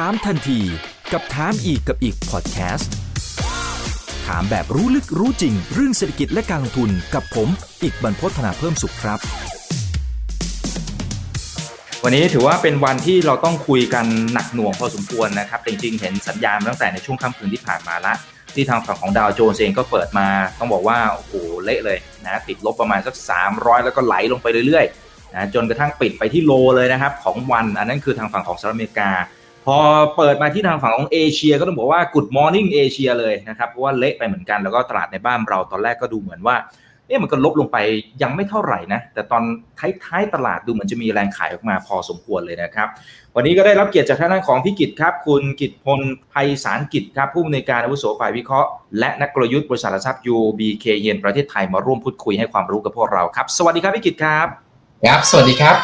ถามทันทีกับถามอีกกับอีกพอดแคสต์ถามแบบรู้ลึกรู้จริง เรื่องเศรษฐกิจและการลงทุนกับผม อีกบรรพฒนาเพิ่มสุขครับ วันนี้ถือว่าเป็นวันที่เราต้องคุยกันหนักหน่วงพอสมควรนะครับจริงๆ เห็นสัญญาณตั้งแต่ในช่วงค่ำคืนที่ผ่านมาละที่ทางฝั่งของดาวโจนส์เองก็เปิดมา ต้องบอกว่าโอ้โหเละเลยนะติดลบประมาณสัก 300 แล้วก็ไหลลงไปเรื่อยๆนะจนกระทั่งปิดไปที่โลเลยนะครับของวัน อันนั้นคือทางฝั่งของสหรัฐอเมริกา พอเปิดมาที่ทางฝั่งของเอเชียก็ต้องบอกว่า Good Morning เอเชียเลยนะครับ เพราะว่าเละไปเหมือนกัน แล้วก็ตลาดในบ้านเราตอนแรกก็ดูเหมือนว่าเอ๊ะมันก็ลบลงไปยังไม่เท่าไหร่นะ แต่ตอนท้ายๆตลาดดูเหมือนจะมีแรงขายออกมาพอสมควรเลยนะครับ วันนี้ก็ได้รับเกียรติจากท่านของพี่กิตครับ คุณกิตพลไพศาลกิจครับ ผู้อำนวยการอาวุโสฝ่ายวิเคราะห์ และนักกลยุทธ์บริษัทหลักทรัพย์ UBK เยนประเทศไทยมาร่วมพูดคุยให้ความรู้กับพวกเราครับ สวัสดีครับพี่กิตครับ ครับ สวัสดีครับ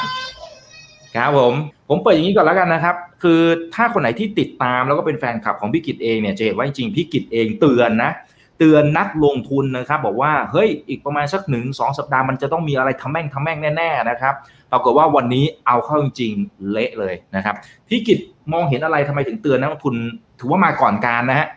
ครับผม ผมเปิดอย่างนี้ก่อนแล้วกันนะครับ คือถ้าคนไหนที่ติดตามแล้วก็เป็นแฟนคลับของพี่กิตเองเนี่ยจะเห็นว่าจริงๆพี่กิตเองเตือนนะเตือนนักลงทุนนะครับบอกว่าเฮ้ยอีกประมาณสักหนึ่งสองสัปดาห์มันจะต้องมีอะไรทำแม่งทำแม่งแน่ๆนะครับปรากฏว่าวันนี้เอาเข้าจริงๆเละเลยนะครับพี่กิตมองเห็นอะไรทำไมถึงเตือนนักลงทุน ถือว่ามาก่อนการนะฮะ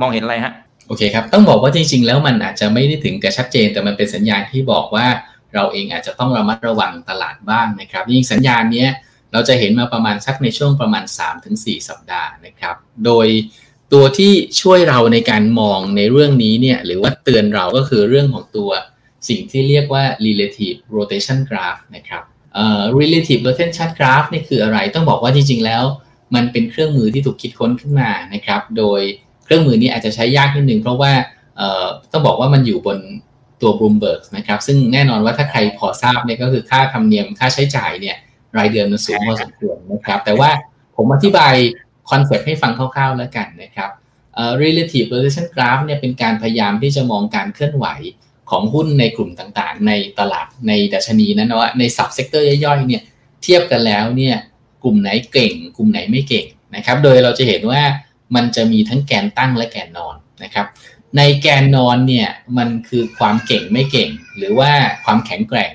มองเห็นอะไรฮะโอเคครับต้องบอกว่าจริง ๆ แล้วมันอาจจะไม่ได้ถึงกับชัดเจน แต่มันเป็นสัญญาณที่บอกว่าเราเองอาจจะต้องระมัดระวังตลาดบ้างนะครับยิ่งสัญญาณนี้ เราจะเห็นมาประมาณสักในช่วงประมาณ 3-4 สัปดาห์นะครับ โดยตัวที่ช่วยเราในการมองในเรื่องนี้เนี่ยหรือว่าเตือนเราก็คือเรื่องของตัวสิ่งที่เรียกว่า relative rotation graph นะครับเอ่อ relative rotation graph นี่คืออะไรต้องบอกว่าจริงๆแล้ว มันเป็นเครื่องมือที่ถูกคิดค้นขึ้นมานะครับ โดยเครื่องมือนี้อาจจะใช้ยากนิดนึงเพราะว่าเอ่อต้องบอกว่ามันอยู่บนตัว Bloomberg นะครับ ซึ่งแน่นอนว่าถ้าใครพอทราบเนี่ยก็คือค่าธรรมเนียมค่าใช้จ่ายเนี่ย รายเดือนมันสูงพอสมควรนะครับ แต่ว่าผมอธิบาย concept ให้ฟังคร่าวๆแล้วกันนะครับ relative rotation graph เนี่ยเป็นการพยายามที่จะมองการเคลื่อนไหวของหุ้นในกลุ่มต่างๆ ในตลาดในดัชนีนั้นนะว่าใน sub sector ย่อยๆ เนี่ยเทียบกันแล้วเนี่ยกลุ่มไหนเก่ง กลุ่มไหนไม่เก่งนะครับ โดยเราจะเห็นว่ามันจะมีทั้งแกนตั้งและแกนนอนนะครับ ในแกนนอนเนี่ยมันคือความเก่งไม่เก่ง หรือว่าความแข็งแกร่ง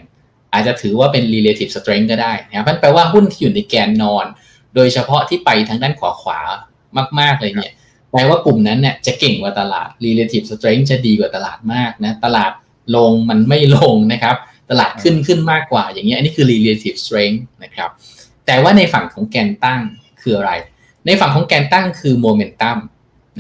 อาจจะถือว่าเป็น relative strength ก็ได้นะครับมันแปลว่าหุ้นที่อยู่ในแกนนอน โดยเฉพาะที่ไปทางด้านขวาขวามาก ๆ เลยเนี่ยแปลว่ากลุ่มนั้นเนี่ยจะเก่งกว่าตลาด relative strength จะดีกว่าตลาดมากนะตลาดลงมันไม่ลงนะครับ ตลาดขึ้นขึ้นมากกว่าอย่างเงี้ยอันนี้คือ relative strength นะครับ แต่ว่าในฝั่งของแกนตั้งคืออะไร ในฝั่งของแกนตั้งคือ momentum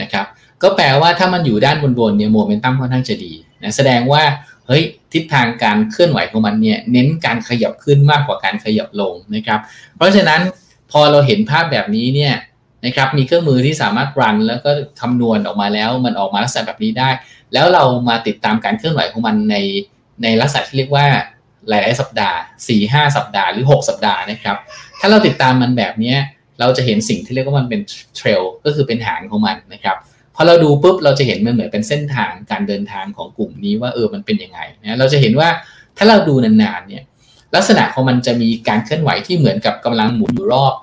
นะครับก็แปลว่าถ้ามันอยู่ด้านบนๆเนี่ยโมเมนตัมค่อนข้างจะดีนะแสดงว่า เฮ้ยทิศทางการเคลื่อนไหวของมันเนี่ยเน้นการขยับขึ้นมากกว่าการขยับลงนะครับ เพราะฉะนั้นพอเราเห็นภาพแบบนี้เนี่ยนะครับมีเครื่องมือที่สามารถรันแล้วก็คำนวณออกมาแล้วมันออกมาลักษณะแบบนี้ได้ แล้วเรามาติดตามการเคลื่อนไหวของมันในในลักษณะที่เรียกว่าหลาย ๆ สัปดาห์4 5สัปดาห์หรือ 6 สัปดาห์นะครับ ถ้าเราติดตามมันแบบนี้เราจะเห็นสิ่งที่เรียกว่ามันเป็นเทรลก็คือเป็นหางของมันนะครับ พอเราดูปุ๊บเราจะเห็นมันเหมือนเป็นเส้นทางการเดินทางของกลุ่มนี้ว่าเออมันเป็นยังไงนะเราจะเห็นว่าถ้าเราดูนานๆเนี่ยลักษณะของมันจะมีการเคลื่อนไหวที่เหมือนกับกำลังหมุนอยู่รอบ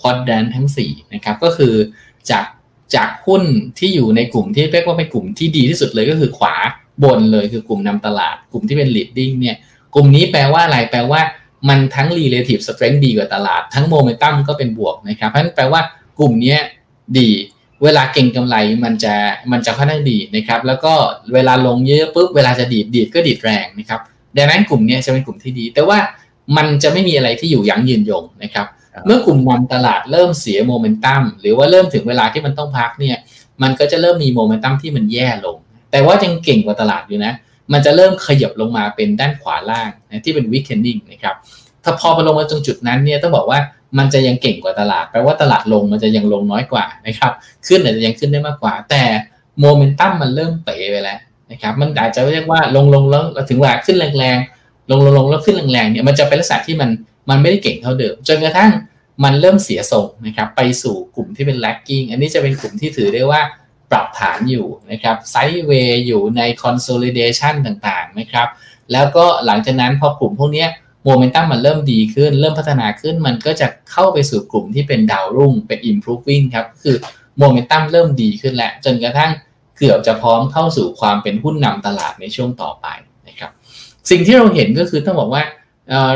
ควอดแดนทั้ง4นะครับก็คือจากจากหุ้นที่อยู่ในกลุ่มที่เรียกว่าเป็นกลุ่มที่ดีที่สุดเลยก็คือขวาบนเลยคือกลุ่มนำตลาด กลุ่มที่เป็น leading เนี่ยกลุ่มนี้แปลว่าอะไรแปลว่ามันทั้ง relative strength ดีกว่าตลาด ทั้ง momentum ก็เป็นบวกนะครับเพราะฉะนั้นแปลว่ากลุ่มนี้ดี เวลาเก่งกำไรมันจะมันจะค่อนข้างดีนะครับ แล้วก็เวลาลงเยอะปุ๊บเวลาจะดีดดีดก็ดีดแรงนะครับดังนั้นกลุ่มนี้จะเป็นกลุ่มที่ดี แต่ว่ามันจะไม่มีอะไรที่อยู่ยั้งยืนยงนะครับ เมื่อกลุ่มนำตลาดเริ่มเสียโมเมนตัมหรือว่าเริ่มถึงเวลาที่มันต้องพักเนี่ย มันก็จะเริ่มมีโมเมนตัมที่มันแย่ลง แต่ว่ายังเก่งกว่าตลาดอยู่นะ มันจะเริ่มขยับลงมาเป็นด้านขวาล่างนะที่เป็น weakening นะครับ ถ้าพอมาลงมาตรงจุดนั้นเนี่ยต้องบอกว่ามันจะยังเก่งกว่าตลาดแปลว่าตลาดลงมันจะยังลงน้อยกว่านะครับ ขึ้นอาจจะยังขึ้นได้มากกว่า แต่โมเมนตัมมันเริ่มเป๋ไปแล้วนะครับ มันอาจจะเรียกว่าลงลงแล้วถึงเวลาขึ้นแรงๆลงลงลงแล้วขึ้นแรงๆเนี่ยมันจะเป็นลักษณะที่มันมันไม่ได้เก่งเท่าเดิม จนกระทั่งมันเริ่มเสียทรงนะครับ ไปสู่กลุ่มที่เป็น lagging อันนี้จะเป็นกลุ่มที่ถือได้ว่าปรับฐานอยู่นะครับไซด์เวย์อยู่ใน consolidation ต่างๆนะครับ แล้วก็หลังจากนั้นพอกลุ่มพวกนี้ โมเมนตัมมันเริ่มดีขึ้น เริ่มพัฒนาขึ้นมันก็จะเข้าไปสู่กลุ่มที่เป็นดาวรุ่งเป็น improving ครับ คือโมเมนตัมเริ่มดีขึ้นแล้ว จนกระทั่งเกือบจะพร้อมเข้าสู่ความเป็นหุ้นนำตลาดในช่วงต่อไปนะครับ สิ่งที่เราเห็นก็คือต้องบอกว่า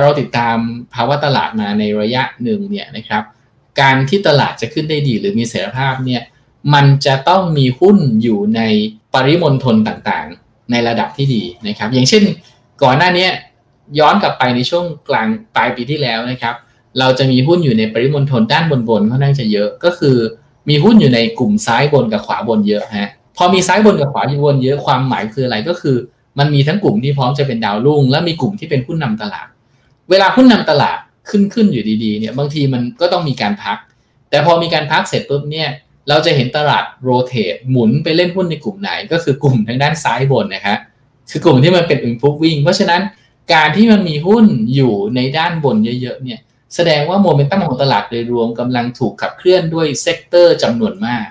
เราติดตามภาวะตลาดมาในระยะหนึ่งเนี่ยนะครับ การที่ตลาดจะขึ้นได้ดีหรือมีเสถียรภาพเนี่ยมันจะต้องมีหุ้นอยู่ในปริมณฑลต่างๆ ในระดับที่ดีนะครับ อย่างเช่นก่อนหน้านี้ ย้อนกลับไปในช่วงกลางปลายปีที่แล้วนะครับ เราจะมีหุ้นอยู่ในปริมณฑลด้านบนๆค่อนข้างจะเยอะ ก็คือมีหุ้นอยู่ในกลุ่มซ้ายบนกับขวาบนเยอะฮะพอมีซ้ายบนกับขวาบนเยอะความหมายคืออะไรก็คือ มันมีทั้งกลุ่มที่พร้อมจะเป็นดาวรุ่ง และมีกลุ่มที่เป็นหุ้นนำตลาด เวลาหุ้นนำตลาดขึ้นขึ้นอยู่ดีๆเนี่ยบางทีมันก็ต้องมีการพัก แต่พอมีการพักเสร็จปุ๊บเนี่ยเราจะเห็นตลาดโรเตทหมุนไปเล่นหุ้นในกลุ่มไหน ก็คือกลุ่มทางด้านซ้ายบนนะครับคือกลุ่มที่มันเป็น improving เพราะฉะนั้น การที่มันมีหุ้นอยู่ในด้านบนเยอะๆเนี่ยแสดงว่าโมเมนตัมของตลาดโดยรวมกำลังถูกขับเคลื่อนด้วย sector จำนวนมาก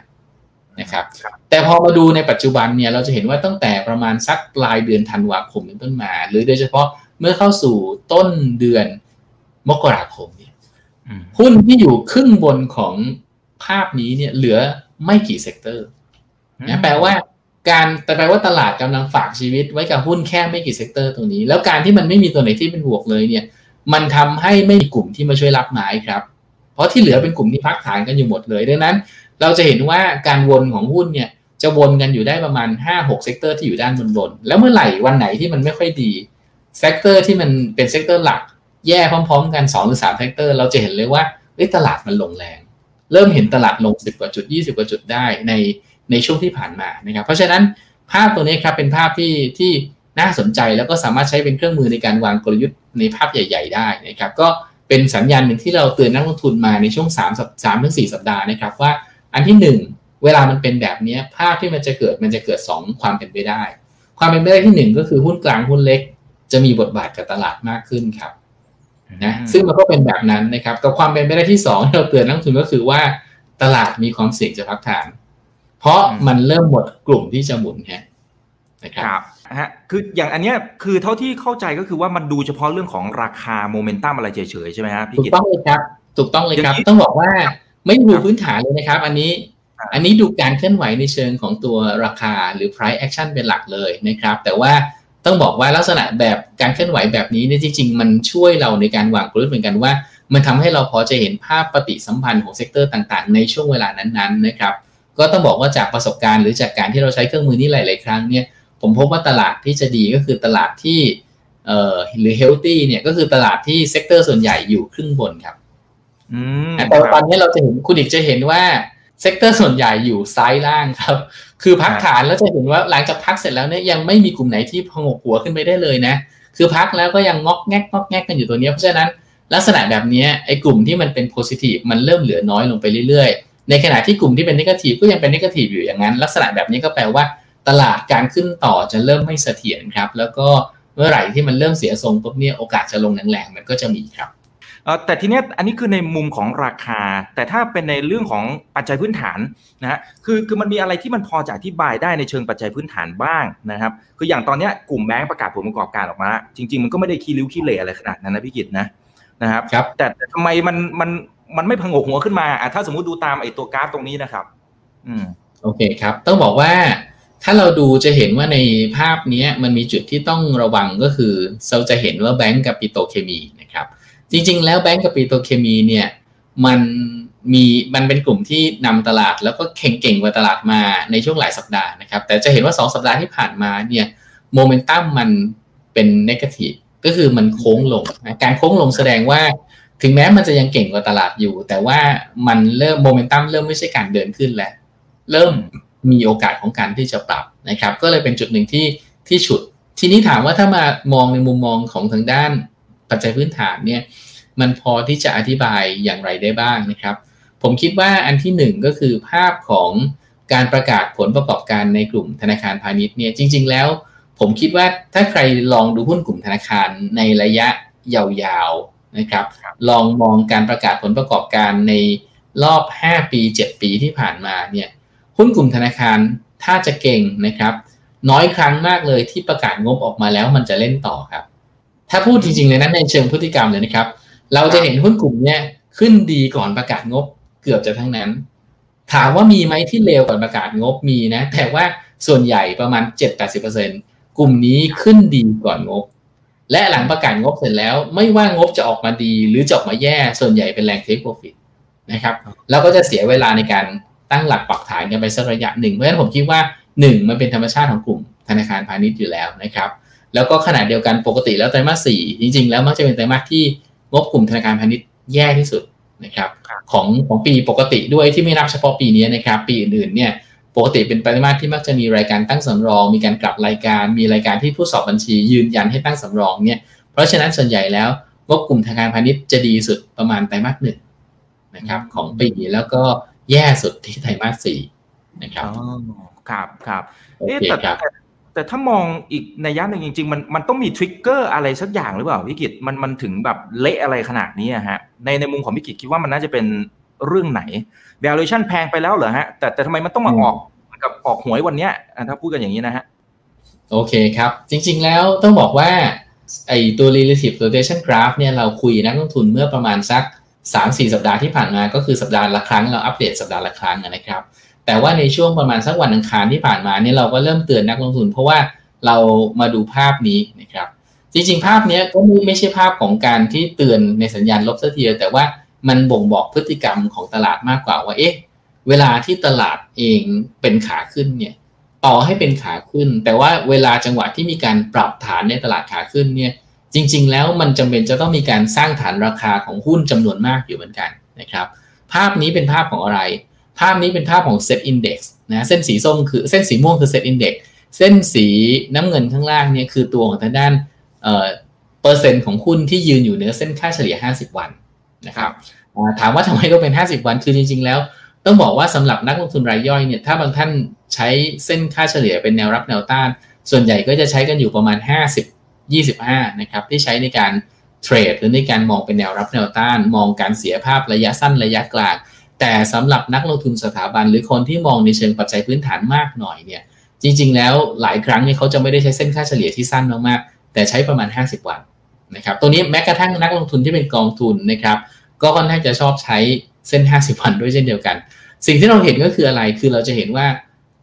นะครับ แต่พอมาดูในปัจจุบันเนี่ยเราจะเห็นว่าตั้งแต่ประมาณสักปลายเดือนธันวาคมเป็นต้นมา หรือโดยเฉพาะเมื่อเข้าสู่ต้นเดือนมกราคมเนี่ยหุ้นที่อยู่ครึ่งบนของภาพนี้เนี่ยเหลือไม่กี่ sector นะแปลว่า การแต่แปลว่าตลาดกำลังฝากชีวิตไว้กับหุ้นแค่ไม่กี่ sector ตรงนี้ แล้วการที่มันไม่มีตัวไหนที่เป็นบวกเลยเนี่ย มันทำให้ไม่มีกลุ่มที่มาช่วยรับไม้ครับ เพราะที่เหลือเป็นกลุ่มที่พักฐานกันอยู่หมดเลยดังนั้น เราจะเห็นว่าการวนของหุ้นเนี่ยจะวนกันอยู่ได้ประมาณ 5-6 sector ที่อยู่ด้านบนบนแล้วเมื่อไหร่วันไหนที่มันไม่ค่อยดี sector ที่มันเป็น sector หลัก แย่พร้อมๆ กัน2หรือ3 sector เราจะเห็นเลยว่าตลาดมันลงแรง เริ่มเห็นตลาดลง 10 กว่าจุด 20 กว่าจุดได้ใน ในช่วงที่ผ่านมานะครับ เพราะฉะนั้นภาพตัวนี้ครับเป็นภาพที่ที่น่าสนใจแล้วก็สามารถใช้เป็นเครื่องมือในการวางกลยุทธ์ในภาพใหญ่ ๆ ได้นะครับ ก็เป็นสัญญาณหนึ่งที่เราเตือนนักลงทุนมาในช่วง3สัปดาห์ถึง4สัปดาห์นะครับว่าอันที่ 1 เวลามันเป็นแบบนี้ภาพที่มันจะเกิดมันจะเกิด 2 ความเป็นไปได้ ความเป็นไปได้ที่ 1 ก็คือหุ้นกลางหุ้นเล็ก จะมีบทบาทกับตลาดมากขึ้นครับนะซึ่งมันก็เป็นแบบนั้นนะครับกับความเป็นไปได้ที่2ที่เราเตือนนักลงทุนก็คือว่าตลาดมีความเสี่ยงจะพักฐาน เพราะมันเริ่มหมดกลุ่มที่จะหมุนฮะนะครับฮะคืออย่างอันเนี้ยคือเท่าที่เข้าใจก็คือว่ามันดูเฉพาะเรื่องของราคาโมเมนตัมอะไรเฉยๆใช่ไหมครับพี่กิตถูกต้องเลยครับ ถูกต้องเลยครับ ต้องบอกว่าไม่ดูพื้นฐานเลยนะครับ อันนี้ อันนี้ดูการเคลื่อนไหวในเชิงของตัวราคาหรือ price action เป็นหลักเลยนะครับ แต่ว่าต้องบอกว่าลักษณะแบบการเคลื่อนไหวแบบนี้เนี่ยจริงๆ มันช่วยเราในการวางกลยุทธ์เหมือนกันว่า มันทำให้เราพอจะเห็นภาพปฏิสัมพันธ์ของ sector ต่างๆ ในช่วงเวลานั้นๆนะครับ ก็ต้องบอกว่าจากประสบการณ์หรือจากการที่เราใช้เครื่องมือนี้หลาย ๆ ครั้งเนี่ยผมพบว่าตลาดที่จะดีก็คือตลาดที่เอ่อหรือ healthy เนี่ยก็คือตลาดที่ sector ส่วนใหญ่อยู่ครึ่งบนครับแต่ตอนนี้เราจะเห็นคุณอิกจะเห็นว่า sector ส่วนใหญ่อยู่ซ้ายล่างครับ คือพักฐานแล้วจะเห็นว่าหลังจากพักเสร็จแล้วเนี่ยยังไม่มีกลุ่มไหนที่ผงกหัวขึ้นไปได้เลยนะ คือพักแล้วก็ยังง่อกแง่กง่อกแง่กกันอยู่ตัวนี้เพราะฉะนั้นลักษณะแบบนี้ไอ้กลุ่มที่มันเป็น positive มันเริ่มเหลือน้อยลงไปเรื่อยๆ ในขณะที่กลุ่มที่เป็น negative ก็ยังเป็น negative อยู่อย่างนั้น ลักษณะแบบนี้ก็แปลว่า ตลาดการขึ้นต่อจะเริ่มไม่เสถียรครับ แล้วก็เมื่อไหร่ที่มันเริ่มเสียทรงปุ๊บเนี่ยโอกาสจะลงแรงๆมันก็จะมีครับแต่ทีเนี้ยอันนี้คือในมุมของราคา แต่ถ้าเป็นในเรื่องของปัจจัยพื้นฐานนะฮะคือคือมันมีอะไรที่มันพอจะอธิบายได้ในเชิงปัจจัยพื้นฐานบ้างนะครับคืออย่างตอนเนี้ยกลุ่มแบงก์ประกาศผลประกอบการออกมา จริง ๆ มันก็ไม่ได้คีริ้วคีเละอะไรขนาดนั้นนะพี่กิตนะนะครับรบแต่ทำไมมันมัน มันไม่พังกหัวขึ้นมาอะถ้าสมมติดูตามไอ้ตัวกราฟตรงนี้นะครับ อืมโอเคครับ ต้องบอกว่าถ้าเราดูจะเห็นว่าในภาพนี้มันมีจุดที่ต้องระวังก็คือเราจะเห็นว่าแบงก์กับปิโตเคมีนะครับ จริง ๆ แล้วแบงก์กับปิโตเคมีเนี่ยมันมีมันเป็นกลุ่มที่นำตลาดแล้วก็เข่งเก่งกว่าตลาดมาในช่วงหลายสัปดาห์นะครับ แต่จะเห็นว่า 2 สัปดาห์ที่ผ่านมาเนี่ยโมเมนตัมมันเป็นนกาทีฟก็คือมันโค้งลงนะการโค้งลงแสดงว่า ถึงแม้มันจะยังเก่งกว่าตลาดอยู่ แต่ว่ามันเริ่มโมเมนตัมเริ่มไม่ใช่การเดินขึ้นแล้ว เริ่มมีโอกาสของการที่จะปรับนะครับ ก็เลยเป็นจุดหนึ่งที่ที่ฉุด ทีนี้ถามว่าถ้ามามองในมุมมองของทางด้านปัจจัยพื้นฐานเนี่ยมันพอที่จะอธิบายอย่างไรได้บ้างนะครับ ผมคิดว่าอันที่หนึ่งก็คือภาพของการประกาศผลประกอบการในกลุ่มธนาคารพาณิชย์เนี่ยจริง ๆ แล้ว ผมคิดว่าถ้าใครลองดูหุ้นกลุ่มธนาคารในระยะยาวๆ นะครับ ลองมองการประกาศผลประกอบการในรอบ 5 ปี 7 ปีที่ผ่านมาเนี่ยหุ้นกลุ่มธนาคารถ้าจะเก่งนะครับ น้อยครั้งมากเลยที่ประกาศงบออกมาแล้วมันจะเล่นต่อครับ ถ้าพูดจริงๆเลยนั้นในเชิงพฤติกรรมเลยนะครับ เราจะเห็นหุ้นกลุ่มเนี้ยขึ้นดีก่อนประกาศงบเกือบจะทั้งนั้น ถามว่ามีไหมที่เลวก่อนประกาศงบมีนะ แต่ว่าส่วนใหญ่ประมาณ 7-80%กลุ่มนี้ขึ้นดีก่อนงบ และหลังประกาศงบเสร็จแล้ว ไม่ว่างบจะออกมาดีหรือจะออกมาแย่ส่วนใหญ่เป็นแรงเทคโปรฟิตนะครับแล้วก็จะเสียเวลาในการตั้งหลักปักฐานกันไปสักระยะหนึ่งเพราะฉะนั้นผมคิดว่าหนึ่งมันเป็นธรรมชาติของกลุ่มธนาคารพาณิชย์อยู่แล้วนะครับ แล้วก็ขนาดเดียวกันปกติแล้วไตรมาสสี่จริง ๆ แล้วมักจะเป็นไตรมาสที่งบกลุ่มธนาคารพาณิชย์แย่ที่สุดนะครับของของปีปกติด้วยที่ไม่นับเฉพาะปีนี้นะครับ ปีอื่นๆเนี่ย ปกติเป็นไตรมาสที่มักจะมีรายการตั้งสำรอง มีการกลับรายการมีรายการที่ผู้สอบบัญชียืนยันให้ตั้งสำรองเนี่ยเพราะฉะนั้นส่วนใหญ่แล้วงบกลุ่มธนาคารพาณิชย์จะดีสุดประมาณไตรมาสหนึ่งนะครับของปีแล้วก็แย่สุดที่ไตรมาสสี่นะครับครับครับเอ๊แต่แต่ถ้ามองอีกในย่านหนึ่งจริง ๆ มันมันต้องมีทริกเกอร์อะไรสักอย่างหรือเปล่าพี่กิตมันมันถึงแบบเละอะไรขนาดนี้ฮะในในมุมของพี่กิตคิดว่ามันน่าจะเป็นเรื่องไหน valuation แพงไปแล้วเหรอฮะ แต่แต่ทำไมมันต้องมาออกกับออกหวยวันเนี้ยถ้าพูดกันอย่างนี้นะฮะ โอเคครับ จริง ๆ แล้วต้องบอกว่าไอตัว relative rotation graph เนี่ยเราคุยนักลงทุนเมื่อประมาณสัก 3-4 สัปดาห์ที่ผ่านมาก็คือสัปดาห์ละครั้งเราอัปเดตสัปดาห์ละครั้งนะครับ แต่ว่าในช่วงประมาณสักวันอังคารที่ผ่านมาเนี่ยเราก็เริ่มเตือนนักลงทุน เพราะว่าเรามาดูภาพนี้นะครับจริงๆ ภาพนี้ก็ไม่ใช่ภาพของการที่เตือนในสัญญาณลบเสียทีแต่ว่า มันบ่งบอกพฤติกรรมของตลาดมากกว่าว่าเอ๊ะเวลาที่ตลาดเองเป็นขาขึ้นเนี่ยต่อให้เป็นขาขึ้น แต่ว่าเวลาจังหวะที่มีการปรับฐานในตลาดขาขึ้นเนี่ยจริง ๆ แล้วมันจำเป็นจะต้องมีการสร้างฐานราคาของหุ้นจำนวนมากอยู่เหมือนกันนะครับภาพนี้เป็นภาพของอะไร ภาพนี้เป็นภาพของ Set Index นะเส้นสีส้มคือเส้นสีม่วงคือ Set Index เส้นสีน้ำเงินข้างล่างเนี่ยคือตัวของทางด้านเปอร์เซ็นต์ของหุ้นที่ยืนอยู่เหนือเส้นค่าเฉลี่ย 50 วัน นะครับถามว่าทำไมต้องเป็น 50 วันคือจริง ๆ แล้ว ต้องบอกว่าสำหรับนักลงทุนรายย่อยเนี่ยถ้าบางท่านใช้เส้นค่าเฉลี่ยเป็นแนวรับแนวต้าน ส่วนใหญ่ก็จะใช้กันอยู่ประมาณ 50 25 นะครับที่ใช้ในการเทรดหรือในการมองเป็นแนวรับแนวต้าน มองการเสียภาพระยะสั้นระยะกลาง แต่สำหรับนักลงทุนสถาบัน หรือคนที่มองในเชิงปัจจัยพื้นฐานมากหน่อยเนี่ยจริง ๆ แล้วหลายครั้งเนี่ยเขาจะไม่ได้ใช้เส้นค่าเฉลี่ยที่สั้นมากๆแต่ใช้ประมาณ 50 วัน นะครับตัวนี้แม้กระทั่งนักลงทุนที่เป็นกองทุนนะครับ ก็ค่อนข้างจะชอบใช้เส้น 50 วันด้วยเช่นเดียวกัน สิ่งที่เราเห็นก็คืออะไรคือเราจะเห็นว่า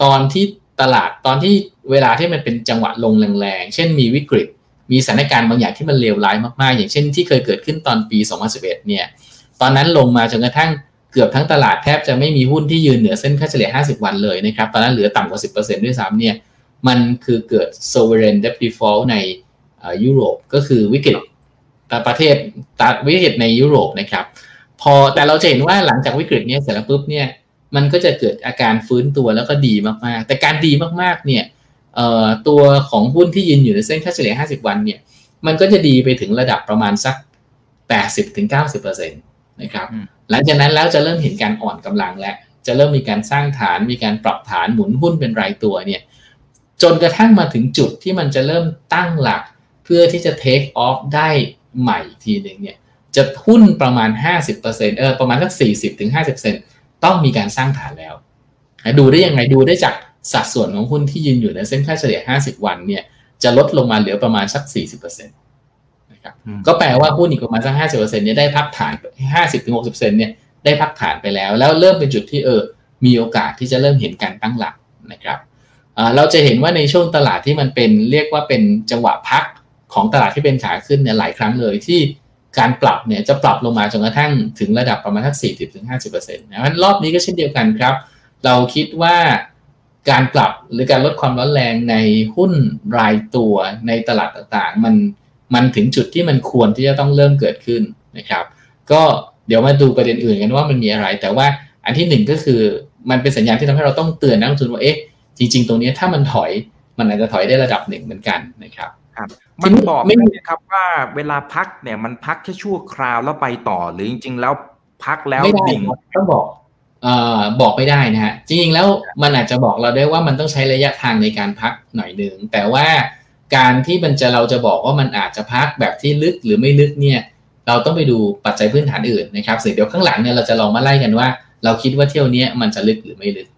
ตอนที่ตลาดตอนที่เวลาที่มันเป็นจังหวะลงแรงๆ เช่นมีวิกฤต มีสถานการณ์บางอย่างที่มันเลวร้ายมากๆ อย่างเช่นที่เคยเกิดขึ้นตอนปี 2011 เนี่ย ตอนนั้นลงมาจนกระทั่งเกือบทั้งตลาดแทบจะไม่มีหุ้นที่ยืนเหนือเส้นค่าเฉลี่ย 50 วันเลยนะครับ ตอนนั้นเหลือต่ำกว่า 10%ด้วยซ้ำเนี่ย มันคือเกิด sovereign debt default ใน ยุโรปก็คือวิกฤตประเทศตัดวิกฤตในยุโรปนะครับ พอแต่เราจะเห็นว่าหลังจากวิกฤตนี้เสร็จแล้วปุ๊บเนี่ยมันก็จะเกิดอาการฟื้นตัวแล้วก็ดีมากๆ แต่การดีมากๆเนี่ยตัวของหุ้นที่ยืนอยู่ในเส้นค่าเฉลี่ย 50 วันเนี่ยมันก็จะดีไปถึงระดับประมาณสัก 80-90%นะครับหลังจากนั้นแล้วจะเริ่มเห็นการอ่อนกำลังและจะเริ่มมีการสร้างฐานมีการปรับฐานหมุนหุ้นเป็นรายตัวเนี่ยจนกระทั่งมาถึงจุดที่มันจะเริ่มตั้งหลักเพื่อที่จะเทคออฟได้ใหม่ทีหนึ่งเนี่ยจะหุ้นประมาณ 50%เออประมาณสัก 40-50%ต้องมีการสร้างฐานแล้ว ดูได้ยังไงดูได้จากสัดส่วนของหุ้นที่ยืนอยู่ในเส้นค่าเฉลี่ย 50 วันเนี่ยจะลดลงมาเหลือประมาณสัก 40%ครับก็แปลว่าหุ้นอีกประมาณสักห้าสิบเปอร์เซ็นต์เนี่ยได้พักฐานห้าสิบถึงหกสิบเปอร์เซ็นต์เนี่ยได้พักฐานไปแล้ว แล้วเริ่มเป็นจุดที่เออมีโอกาสที่จะเริ่มเห็นการตั้งหลักนะครับเราจะเห็นว่าในช่วงตลาดที่มันเป็นเรียกว่าเป็นจังหวะพัก ของตลาดที่เป็นขาขึ้นเนี่ยหลายครั้งเลยที่การปรับเนี่ยจะปรับลงมาจนกระทั่งถึงระดับประมาณทักสี่สิบถึงห้าสิบเปอร์เซ็นต์นะรอบนี้ก็เช่นเดียวกันครับ เราคิดว่าการปรับหรือการลดความร้อนแรงในหุ้นรายตัวในตลาดต่างๆ มันมันถึงจุดที่มันควรที่จะต้องเริ่มเกิดขึ้นนะครับ ก็เดี๋ยวมาดูประเด็นอื่นกันว่ามันมีอะไร แต่ว่าอันที่หนึ่งก็คือมันเป็นสัญญาณที่ทำให้เราต้องเตือนนักลงทุนว่าเอ๊ะจริง ๆ ตรงนี้ถ้ามันถอยมันอาจจะถอยได้ระดับหนึ่งเหมือนกันนะครับ ครับมันบอกไม่ได้ครับว่าเวลาพักเนี่ยมันพักแค่ชั่วคราวแล้วไปต่อหรือจริง ๆ แล้วพักแล้วดิ่งต้องบอกเอ่อบอกไม่ได้นะฮะจริงๆแล้วมันอาจจะบอกเราได้ว่ามันต้องใช้ระยะทางในการพักหน่อยหนึ่งแต่ว่าการที่มันจะเราจะบอกว่ามันอาจจะพักแบบที่ลึกหรือไม่ลึกเนี่ยเราต้องไปดูปัจจัยพื้นฐานอื่นนะครับสิ่งเดี๋ยวข้างหลังเนี่ยเราจะลองมาไล่กันว่า เราคิดว่าเที่ยวนี้มันจะลึกหรือไม่ลึก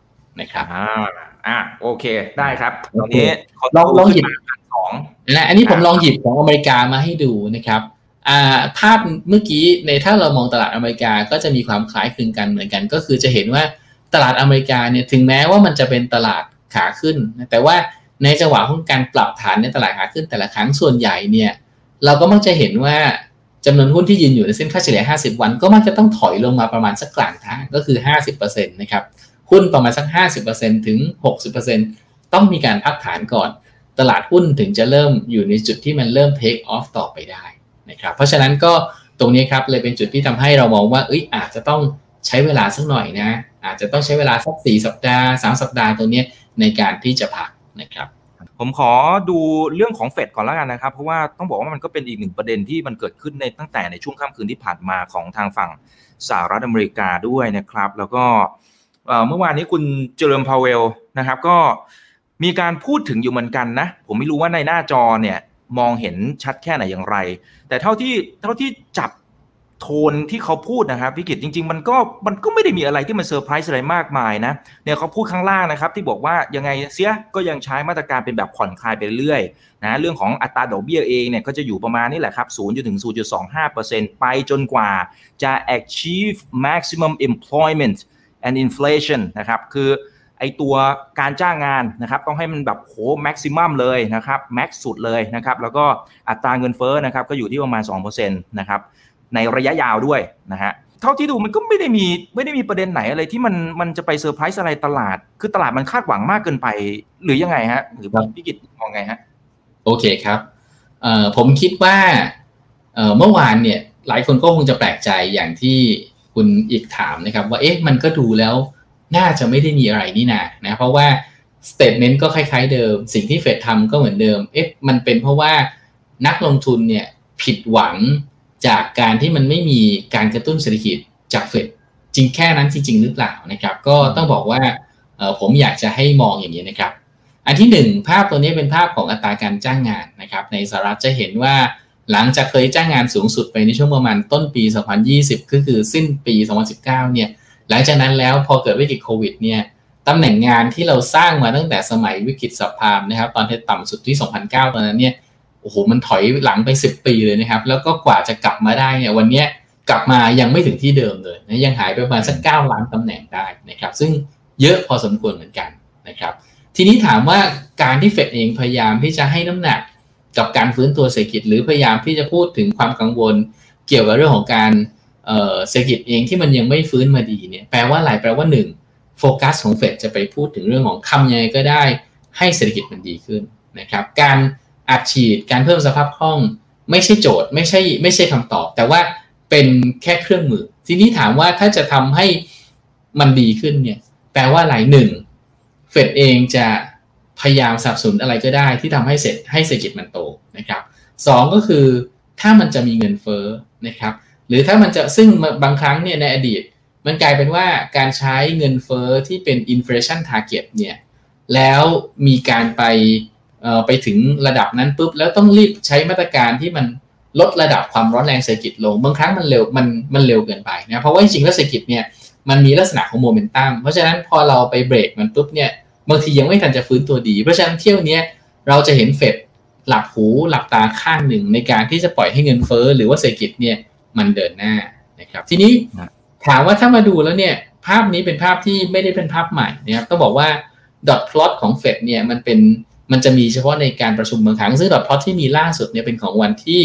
นะครับอ่าอ่าโอเค ได้ครับตอนนี้ลองลองหยิบของ นะอันนี้ผมลองหยิบของอเมริกามาให้ดูนะครับอ่าภาพเมื่อกี้ในถ้าเรามองตลาดอเมริกาก็จะมีความคล้ายคลึงกันเหมือนกัน ก็คือจะเห็นว่าตลาดอเมริกาเนี่ยถึงแม้ว่ามันจะเป็นตลาดขาขึ้น แต่ว่าในจังหวะของการปรับฐานในตลาดขาขึ้นแต่ละครั้งส่วนใหญ่เนี่ยเราก็มักจะเห็นว่าจำนวนหุ้นที่ยืนอยู่ในเส้นค่าเฉลี่ย 50 วัน ก็มักจะต้องถอยลงมาประมาณสักกลางทางก็คือ 50%นะครับหุ้นประมาณสัก 50%ถึง 60%ต้องมีการพักฐานก่อน ตลาดหุ้นถึงจะเริ่มอยู่ในจุดที่มันเริ่ม take off ต่อไปได้นะครับเพราะฉะนั้นก็ตรงนี้ครับเลยเป็นจุดที่ทำให้เรามองว่าเอ้ยอาจจะต้องใช้เวลาสักหน่อยนะ อาจจะต้องใช้เวลาสักสี่สัปดาห์สามสัปดาห์ตรงนี้ในการที่จะพักนะครับผมขอดูเรื่องของเฟดก่อนแล้วกันนะครับ เพราะว่าต้องบอกว่ามันก็เป็นอีกหนึ่งประเด็นที่มันเกิดขึ้นในตั้งแต่ในช่วงค่ำคืนที่ผ่านมาของทางฝั่งสหรัฐอเมริกาด้วยนะครับ แล้วก็เมื่อวานนี้คุณเจอร์มพาวเวลนะครับ ก็ มีการพูดถึงอยู่เหมือนกันนะ ผมไม่รู้ว่าในหน้าจอเนี่ยมองเห็นชัดแค่ไหนอย่างไร แต่เท่าที่เท่าที่จับโทนที่เขาพูดนะครับพี่กิตจริง ๆ มันก็มันก็ไม่ได้มีอะไรที่มันเซอร์ไพรส์อะไรมากมายนะเนี่ยเขาพูดข้างล่างนะครับ ที่บอกว่ายังไงเสียก็ยังใช้มาตรการเป็นแบบผ่อนคลายไปเรื่อยนะเรื่องของอัตราดอกเบี้ยเองเนี่ยก็จะอยู่ประมาณนี้แหละครับ0จนถึง0.25%ไปจนกว่าจะ achieve maximum employment and inflation นะครับคือ ไอตัวการจ้างงานนะครับต้องให้มันแบบโหแม็กซิมัมเลยนะครับแม็กสุดเลยนะครับแล้วก็อัตราเงินเฟ้อนะครับก็อยู่ที่ประมาณ2%นะครับในระยะยาวด้วยนะฮะเท่าที่ดูมันก็ไม่ได้มีไม่ได้มีประเด็นไหนอะไรที่มันมันจะไปเซอร์ไพรส์อะไรตลาด คือตลาดมันคาดหวังมากเกินไป หรือยังไงฮะหรือพี่กิจมองไงฮะโอเคครับเอ่อผมคิดว่าเอ่อเมื่อวานเนี่ยหลายคนก็คงจะแปลกใจอย่างที่คุณอีกถามนะครับ ว่าเอ๊ะมันก็ดูแล้ว น่าจะไม่ได้มีอะไรนี่นานะเพราะว่าสเตทเมนต์ก็คล้าย ๆ เดิม สิ่งที่เฟดทำก็เหมือนเดิมเอ๊ะมันเป็นเพราะว่านักลงทุนเนี่ยผิดหวังจากการที่มันไม่มีการกระตุ้นเศรษฐกิจจากเฟดจริงแค่นั้นจริง ๆ หรือเปล่านะครับ ก็ต้องบอกว่าผมอยากจะให้มองอย่างนี้นะครับ อันที่หนึ่งภาพตัวนี้เป็นภาพของอัตราการจ้างงานนะครับ ในสหรัฐจะเห็นว่าหลังจากเคยจ้างงานสูงสุดไปในช่วงประมาณต้นปี 2020 ก็คือสิ้นปี 2019 เนี่ย หลังจากนั้นแล้วพอเกิดวิกฤตโควิดเนี่ยตำแหน่งงานที่เราสร้างมาตั้งแต่สมัยวิกฤตสัพพามนะครับ ตอนที่ต่ำสุดที่ 2009 ตอนนั้นเนี่ยโอ้โหมันถอยหลังไป 10 ปีเลยนะครับ แล้วก็กว่าจะกลับมาได้เนี่ยวันนี้กลับมายังไม่ถึงที่เดิมเลยนะยังหายไปประมาณสัก 9 ล้านตำแหน่งได้นะครับ ซึ่งเยอะพอสมควรเหมือนกันนะครับ ทีนี้ถามว่าการที่เฟดเองพยายามที่จะให้น้ำหนักกับการฟื้นตัวเศรษฐกิจ หรือพยายามที่จะพูดถึงความกังวล เกี่ยวกับเรื่องของการ เศรษฐกิจเองที่มันยังไม่ฟื้นมาดีเนี่ยแปลว่าอะไรแปลว่าหนึ่งโฟกัสของเฟดจะไปพูดถึงเรื่องของทำยังไงก็ได้ให้เศรษฐกิจมันดีขึ้นนะครับการอัดฉีดการเพิ่มสภาพคล่องไม่ใช่โจทย์ไม่ใช่ไม่ใช่คำตอบ แต่ว่าเป็นแค่เครื่องมือ ทีนี้ถามว่าถ้าจะทำให้มันดีขึ้นเนี่ยแปลว่าหลายหนึ่งเฟดเองจะพยายามสับสนอะไรก็ได้ที่ทำให้เสร็จให้เศรษฐกิจมันโตนะครับสองก็คือถ้ามันจะมีเงินเฟ้อนะครับ หรือถ้ามันจะซึ่งบางครั้งเนี่ยในอดีต มันกลายเป็นว่าการใช้เงินเฟอ้อที่เป็น inflation target เนี่ยแล้วมีการไปไปถึงระดับนั้นปุ๊บแล้วต้องรีบใช้มาตรการที่มันลดระดับความร้อนแรงเศรษฐกิจลง บางครั้งมันเร็วมันมันเร็วเกินไปนะเพราะว่าจริงๆแล้วเศรษฐกิจเนี่ยมันมีลักษณะของโมเมนตัมเพราะฉะนั้นพอเราไปเบรกมันปุ๊บเนี่ยบางทียังไม่ทันจะฟื้นตัวดี เพราะฉะนั้นเที่ยวนี้เราจะเห็นเฟดหลับหูหลับตาข้างหนึ่งในการที่จะปล่อยให้เงินเฟ้อหรือว่าเศรษฐกิจเนี่ย มันเดินหน้านะครับ ทีนี้ถามว่าถ้ามาดูแล้วเนี่ย ภาพนี้เป็นภาพที่ไม่ได้เป็นภาพใหม่นะครับต้องบอกว่าดอทพลอตของเฟดเนี่ยมันเป็นมันจะมีเฉพาะในการประชุมบางครั้ง ซึ่งดอทพลอตที่มีล่าสุดเนี่ยเป็นของวันที่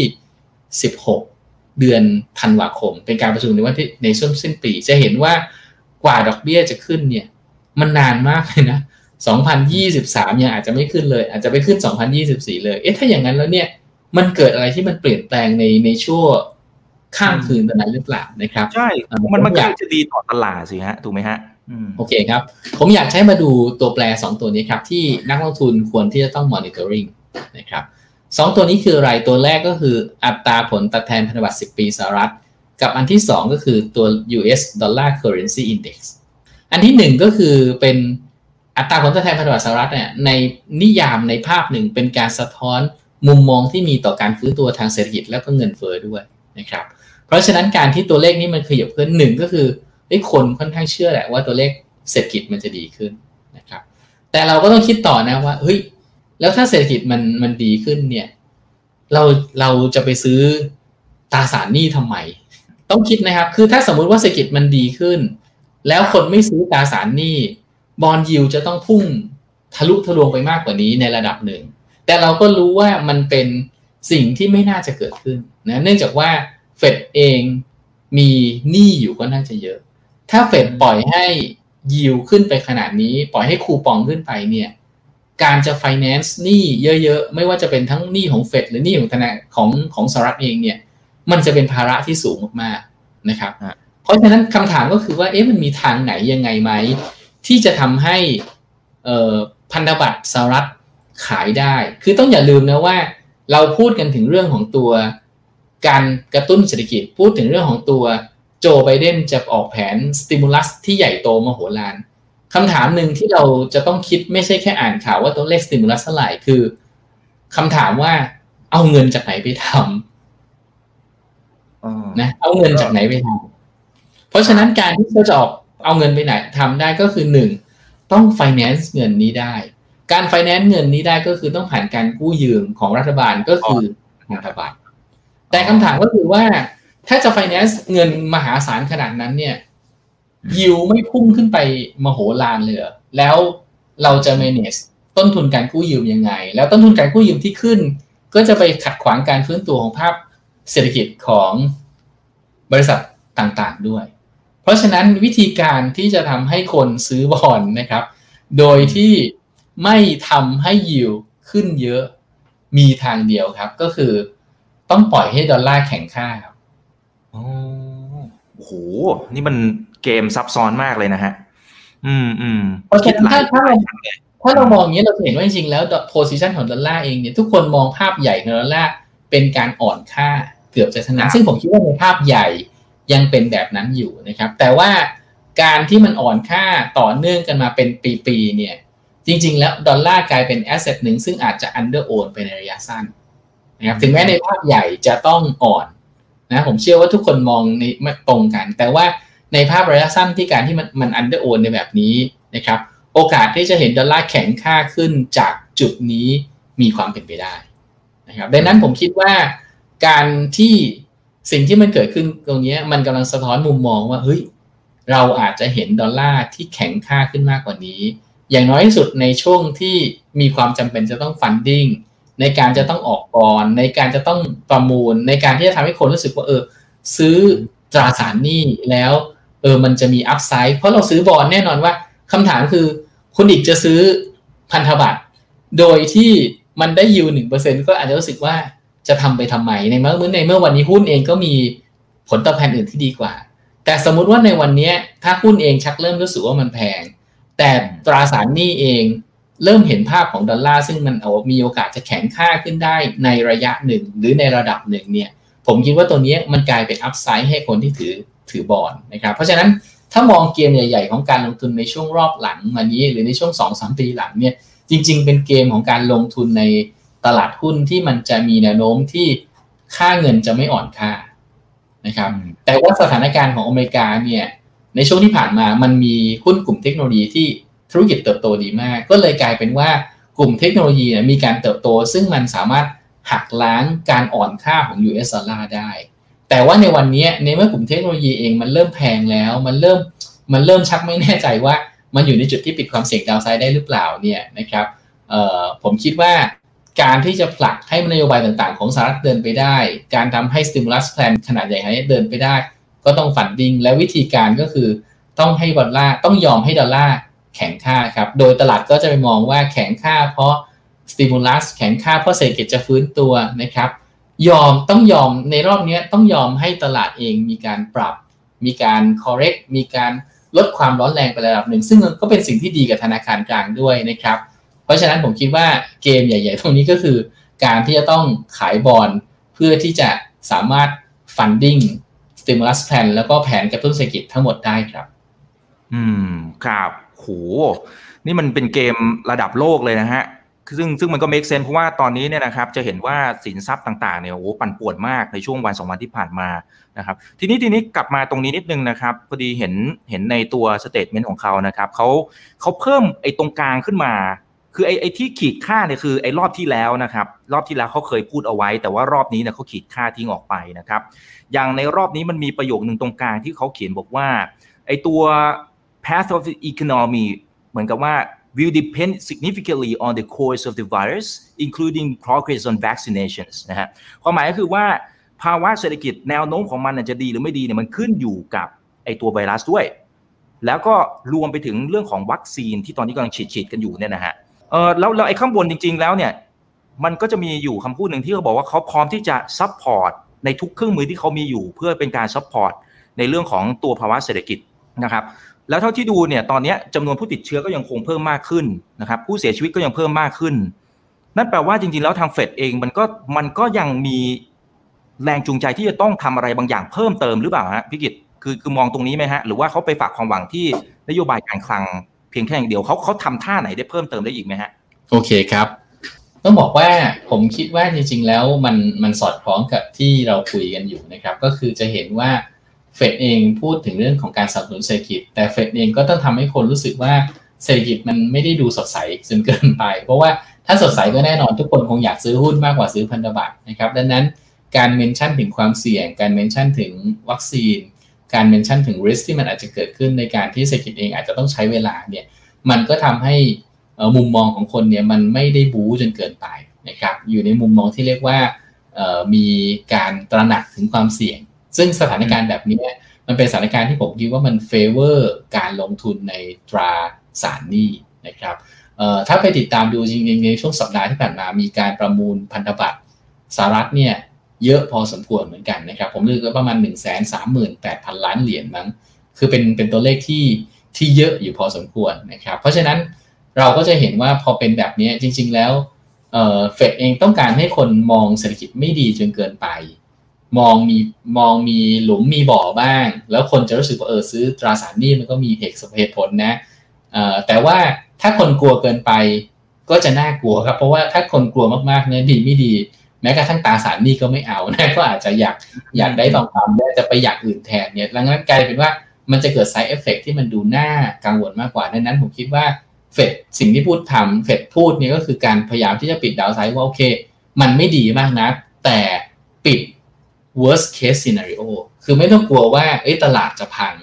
16 เดือนธันวาคม เป็นการประชุมในวันที่ในช่วงสิ้นปี จะเห็นว่ากว่าดอกเบี้ยจะขึ้นเนี่ย มันนานมากเลยนะ2023 ยังอาจจะไม่ขึ้นเลย อาจจะไปขึ้น 2024 เลย เอ๊ะถ้าอย่างนั้นแล้วเนี่ยมันเกิดอะไรที่มันเปลี่ยนแปลงในในช่วง ข้ามคืนตอนนั้นหรือเปล่านะครับใช่ มันมันอยากจะดีต่อตลาดสิฮะถูกไหมฮะโอเคครับ ผมอยากใช้มาดูตัวแปร 2 ตัวนี้ครับ ที่นักลงทุนควรที่จะต้อง monitoring นะครับสตัวนี้คืออะไรตัวแรกก็คืออัตราผลตัดแทนพันธบัตร 10 ปีสหรัฐ กับอันที่ 2 ก็คือตัว US Dollar Currency Index อันที่ 1 ก็คือเป็นอัตราผลตัดแทนพันธบัตรสหรัฐเนี่ยในนิยามในภาพหนึ่งเป็นการสะท้อนมุมมองที่มีต่อการฟื้นตัวทางเศรษฐกิจแล้วก็เงินเฟ้อด้วย นะครับ เพราะฉะนั้นการที่ตัวเลขนี้มันขยับขึ้นหนึ่งก็คือไอ้คนค่อนข้างเชื่อแหละว่าตัวเลขเศรษฐกิจมันจะดีขึ้นนะครับ แต่เราก็ต้องคิดต่อนะว่าเฮ้ยแล้วถ้าเศรษฐกิจมันมันดีขึ้นเนี่ยเราเราจะไปซื้อตราสารหนี้ทำไม ต้องคิดนะครับ คือถ้าสมมุติว่าเศรษฐกิจมันดีขึ้น แล้วคนไม่ซื้อตราสารหนี้บอลยิวจะต้องพุ่งทะลุทะลวงไปมากกว่านี้ในระดับหนึ่ง แต่เราก็รู้ว่ามันเป็นสิ่งที่ไม่น่าจะเกิดขึ้น นะเนื่องจากว่าเฟดเองมีหนี้อยู่ก็น่าจะเยอะ ถ้าเฟดปล่อยให้ยิวขึ้นไปขนาดนี้ ปล่อยให้คูปองขึ้นไปเนี่ยการจะ finance หนี้เยอะๆ ไม่ว่าจะเป็นทั้งหนี้ของเฟดหรือหนี้ของธนาของของสหรัฐเองเนี่ยมันจะเป็นภาระที่สูงมากๆนะครับ เพราะฉะนั้นคำถามก็คือว่าเอ๊ะมันมีทางไหนยังไงไหม ที่จะทำให้พันธบัตรสหรัฐขายได้ คือต้องอย่าลืมนะว่า เราพูดกันถึงเรื่องของตัว การกระตุ้นเศรษฐกิจพูดถึงเรื่องของตัวโจไบเดนจะออกแผนสติมูลัสที่ใหญ่โตมโหฬารคำถามหนึ่งที่เราจะต้องคิดไม่ใช่แค่อ่านข่าวว่าตัวเลขสติมูลัสเท่าไหร่คือคำถามว่าเอาเงินจากไหนไปทำนะเอาเงินจากไหนไปทำเพราะฉะนั้นการที่เขาจะออกเอาเงินไปไหนทำได้ก็คือหนึ่งต้อง finance เงินนี้ได้ การ finance เงินนี้ได้ก็คือต้องผ่านการกู้ยืมของรัฐบาลก็คือรัฐบาล แต่คำถามก็คือว่า ถ้าจะ finance เงินมหาศาลขนาดนั้นเนี่ยยิวไม่พุ่งขึ้นไปมโหฬารเลยแล้วเราจะ manage ต้นทุนการกู้ยืมยังไง แล้วต้นทุนการกู้ยืมที่ขึ้น ก็จะไปขัดขวางการฟื้นตัวของภาพเศรษฐกิจของบริษัทต่างๆด้วย เพราะฉะนั้นวิธีการที่จะทำให้คนซื้อบอลนะครับ โดยที่ไม่ทำให้ยิวขึ้นเยอะมีทางเดียวครับก็คือ ต้องปล่อยให้ดอลลาร์แข็งค่าครับโอ้โห นี่มันเกมซับซ้อนมากเลยนะฮะ อืมอืมเพราะฉะนั้นถ้าถ้าเราถ้าเรามองอย่างนี้เราเห็นว่าจริงๆแล้ว position ของดอลลาร์เองเนี่ยทุกคนมองภาพใหญ่ของดอลลาร์เป็นการอ่อนค่าเกือบจะชนะซึ่งผมคิดว่าในภาพใหญ่ยังเป็นแบบนั้นอยู่นะครับ แต่ว่าการที่มันอ่อนค่าต่อเนื่องกันมาเป็นปีๆเนี่ย จริง ๆ แล้วดอลลาร์กลายเป็น asset หนึ่งซึ่งอาจจะ underown ไปในระยะสั้น นะครับถึงแม้ในภาพใหญ่จะต้องอ่อนนะผมเชื่อว่าทุกคนมองในมุมตรงกัน แต่ว่าในภาพระยะสั้นที่การที่มันมัน underown ในแบบนี้นะครับโอกาสที่จะเห็นดอลลาร์แข็งค่าขึ้นจากจุดนี้มีความเป็นไปได้นะครับดังนั้นผมคิดว่าการที่สิ่งที่มันเกิดขึ้นตรงนี้มันกำลังสะท้อนมุมมองว่าเฮ้ยเราอาจจะเห็นดอลลาร์ที่แข็งค่าขึ้นมากกว่านี้ อย่างน้อยที่สุดในช่วงที่มีความจำเป็นจะต้อง funding ในการจะต้องออกก่อน ในการจะต้องประมูล ในการที่จะทำให้คนรู้สึกว่าเออ ซื้อตราสารหนี้แล้วเออมันจะมี upside เพราะเราซื้อบอลแน่นอนว่าคำถามคือคุณอิกจะซื้อพันธบัตรโดยที่มันได้ยิวหนึ่งเปอร์เซ็นก็อาจจะรู้สึกว่าจะทำไปทำไมในเมื่อในเมื่อวันนี้หุ้นเองก็มีผลตอบแทนอื่นที่ดีกว่า แต่สมมุติว่าในวันนี้ถ้าหุ้นเองชักเริ่มรู้สึกว่ามันแพง แต่ตราสารหนี้เอง เริ่มเห็นภาพของดอลลาร์ซึ่งมันเอามีโอกาสจะแข็งค่าขึ้นได้ในระยะหนึ่ง หรือในระดับหนึ่งเนี่ยผมคิดว่าตัวนี้มันกลายเป็นอัพไซด์ให้คนที่ถือถือบอลนะครับ เพราะฉะนั้นถ้ามองเกมใหญ่ ๆ ของการลงทุนในช่วงรอบหลังมานี้ หรือในช่วง2อสปีหลังเนี่ยจริง ๆ เป็นเกมของการลงทุนในตลาดหุ้นที่มันจะมีแนวโน้มที่ค่าเงินจะไม่อ่อนค่านะครับแต่ว่าสถานการณ์ของอเมริกาเนี่ยในช่วงที่ผ่านมามันมีหุ้นกลุ่มเทคโนโลยีที่ ธุรกิจเติบโตดีมาก ก็เลยกลายเป็นว่ากลุ่มเทคโนโลยีมีการเติบโต ซึ่งมันสามารถหักล้างการอ่อนค่าของ US ดอลลาร์ได้ แต่ว่าในวันนี้ในเมื่อกลุ่มเทคโนโลยีเองมันเริ่มแพงแล้ว มันเริ่มมันเริ่มชักไม่แน่ใจว่ามันอยู่ในจุดที่ปิดความเสี่ยงดาวไซด์ได้หรือเปล่าเนี่ยนะครับผมคิดว่าการที่จะผลักให้นโยบายต่างๆ ของสหรัฐเดินไปได้ การทำให้ stimulus plan ขนาดใหญ่ให้เดินไปได้ ก็ต้องฝันดิงและวิธีการก็คือต้องให้ดอลลาร์ต้องยอมให้ดอลลาร์ แข็งค่าครับ โดยตลาดก็จะไปมองว่าแข็งค่าเพราะสติมูลัสแข็งค่าเพราะเศรษฐกิจจะฟื้นตัวนะครับ ยอมต้องยอมในรอบนี้ต้องยอมให้ตลาดเองมีการปรับ มีการ correct มีการลดความร้อนแรงไประดับหนึ่ง ซึ่งก็เป็นสิ่งที่ดีกับธนาคารกลางด้วยนะครับ เพราะฉะนั้นผมคิดว่าเกมใหญ่ ๆ ตรงนี้ก็คือการที่จะต้องขายบอลเพื่อที่จะสามารถ funding stimulus plan แล้วก็แผนกระตุ้นเศรษฐกิจทั้งหมดได้ครับ อืม ครับ โหนี่มันเป็นเกมระดับโลกเลยนะฮะซึ่งซึ่งมันก็ make sense เพราะว่าตอนนี้เนี่ยนะครับจะเห็นว่าสินทรัพย์ต่างๆเนี่ยโอ้ปั่นป่วนมากในช่วงวันสองวันที่ผ่านมานะครับทีนี้ทีนี้กลับมาตรงนี้นิดนึงนะครับพอดีเห็นเห็นในตัว statement ของเขานะครับเขาเขาเพิ่มไอ้ตรงกลางขึ้นมา คือไอ้ไอ้ที่ขีดฆ่าเนี่ยคือไอ้รอบที่แล้วนะครับรอบที่แล้วเขาเคยพูดเอาไว้ แต่ว่ารอบนี้เนี่ยเขาขีดฆ่าทิ้งออกไปนะครับอย่างในรอบนี้มันมีประโยคหนึ่งตรงกลางที่เขาเขียนบอกว่าไอ้ตัว path of the economy เหมือนกับว่า will depend significantly on the course of the virus including progress on vaccinations นะฮะความหมายก็คือว่าภาวะเศรษฐกิจแนวโน้มของมันจะดีหรือไม่ดีเนี่ยมันขึ้นอยู่กับไอ้ตัวไวรัสด้วย แล้วก็รวมไปถึงเรื่องของวัคซีนที่ตอนนี้กำลังฉีดฉีดกันอยู่เนี่ยนะฮะเออแล้วแล้วไอ้ข้างบนจริง ๆ แล้วเนี่ยมันก็จะมีอยู่คำพูดหนึ่งที่เขาบอกว่าเขาพร้อมที่จะ support ในทุกเครื่องมือที่เขามีอยู่ เพื่อเป็นการ support ในเรื่องของตัวภาวะเศรษฐกิจนะครับ แล้วเท่าที่ดูเนี่ยตอนนี้จำนวนผู้ติดเชื้อก็ยังคงเพิ่มมากขึ้นนะครับผู้เสียชีวิตก็ยังเพิ่มมากขึ้น นั่นแปลว่าจริงๆแล้วทางเฟดเองมันก็มันก็ยังมีแรงจูงใจที่จะต้องทำอะไรบางอย่างเพิ่มเติมหรือเปล่าฮะพี่กิตคือคือมองตรงนี้ไหมฮะหรือว่าเขาไปฝากความหวังที่นโยบายการคลังเพียงแค่อย่างเดียวเขาเขาทำท่าไหนได้เพิ่มเติมได้อีกไหมฮะโอเคครับ ต้องบอกว่าผมคิดว่าจริง ๆ แล้วมันมันสอดคล้องกับที่เราคุยกันอยู่นะครับ ก็คือจะเห็นว่า เฟดเองพูดถึงเรื่องของการสนับสนุนเศรษฐกิจ แต่เฟดเองก็ต้องทำให้คนรู้สึกว่าเศรษฐกิจมันไม่ได้ดูสดใสจนเกินไป เพราะว่าถ้าสดใสก็แน่นอนทุกคนคงอยากซื้อหุ้นมากกว่าซื้อพันธบัตรนะครับ ดังนั้นการเมนชั่นถึงความเสี่ยง การเมนชั่นถึงวัคซีน การเมนชั่นถึงริสที่มันอาจจะเกิดขึ้นในการที่เศรษฐกิจเองอาจจะต้องใช้เวลาเนี่ยมันก็ทำให้มุมมองของคนเนี่ยมันไม่ได้บู๊จนเกินไปนะครับอยู่ในมุมมองที่เรียกว่ามีการตระหนักถึงความเสี่ยง ซึ่งสถานการณ์แบบนี้มันเป็นสถานการณ์ที่ผมคิดว่ามัน favor การลงทุนในตราสารหนี้นะครับถ้าไปติดตามดูจริงๆในช่วงสัปดาห์ที่ผ่านมามีการประมูลพันธบัตรสหรัฐเนี่ยเยอะพอสมควรเหมือนกันนะครับ รู้สึกประมาณ 1 3 8 0 0 0 ล้านเหรียญมั้งคือเป็นเป็นตัวเลขที่ที่เยอะอยู่พอสมควรนะครับ เพราะฉะนั้นเราก็จะเห็นว่าพอเป็นแบบนี้จริง ๆ แล้วเฟดเองต้องการให้คนมองเศรษฐกิจไม่ดีจนเกินไป มองมีมองมีหลุมมีบ่อบ้าง แล้วคนจะรู้สึกว่าเออซื้อตราสารหนี้มันก็มีเหตุเหตุผลนะแต่ว่าถ้าคนกลัวเกินไปก็จะน่ากลัวครับ เพราะว่าถ้าคนกลัวมากๆเนี่ยดีไม่ดี แม้กระทั่งตราสารหนี้ก็ไม่เอานะก็อาจจะอยากอยากได้ทองคำได้จะไปอย่างอื่นแทนเนี่ยดังนั้นกลายเป็นว่ามันจะเกิด side effect ที่มันดูน่ากังวลมากกว่าดังนั้นผมคิดว่าเฟดสิ่งที่พูดทำเฟดพูดเนี่ยก็คือการพยายามที่จะปิด downside ว่าโอเค มันไม่ดีมากนะแต่ปิด worst case scenario คือไม่ต้องกลัวว่าเอ้ตลาดจะพัง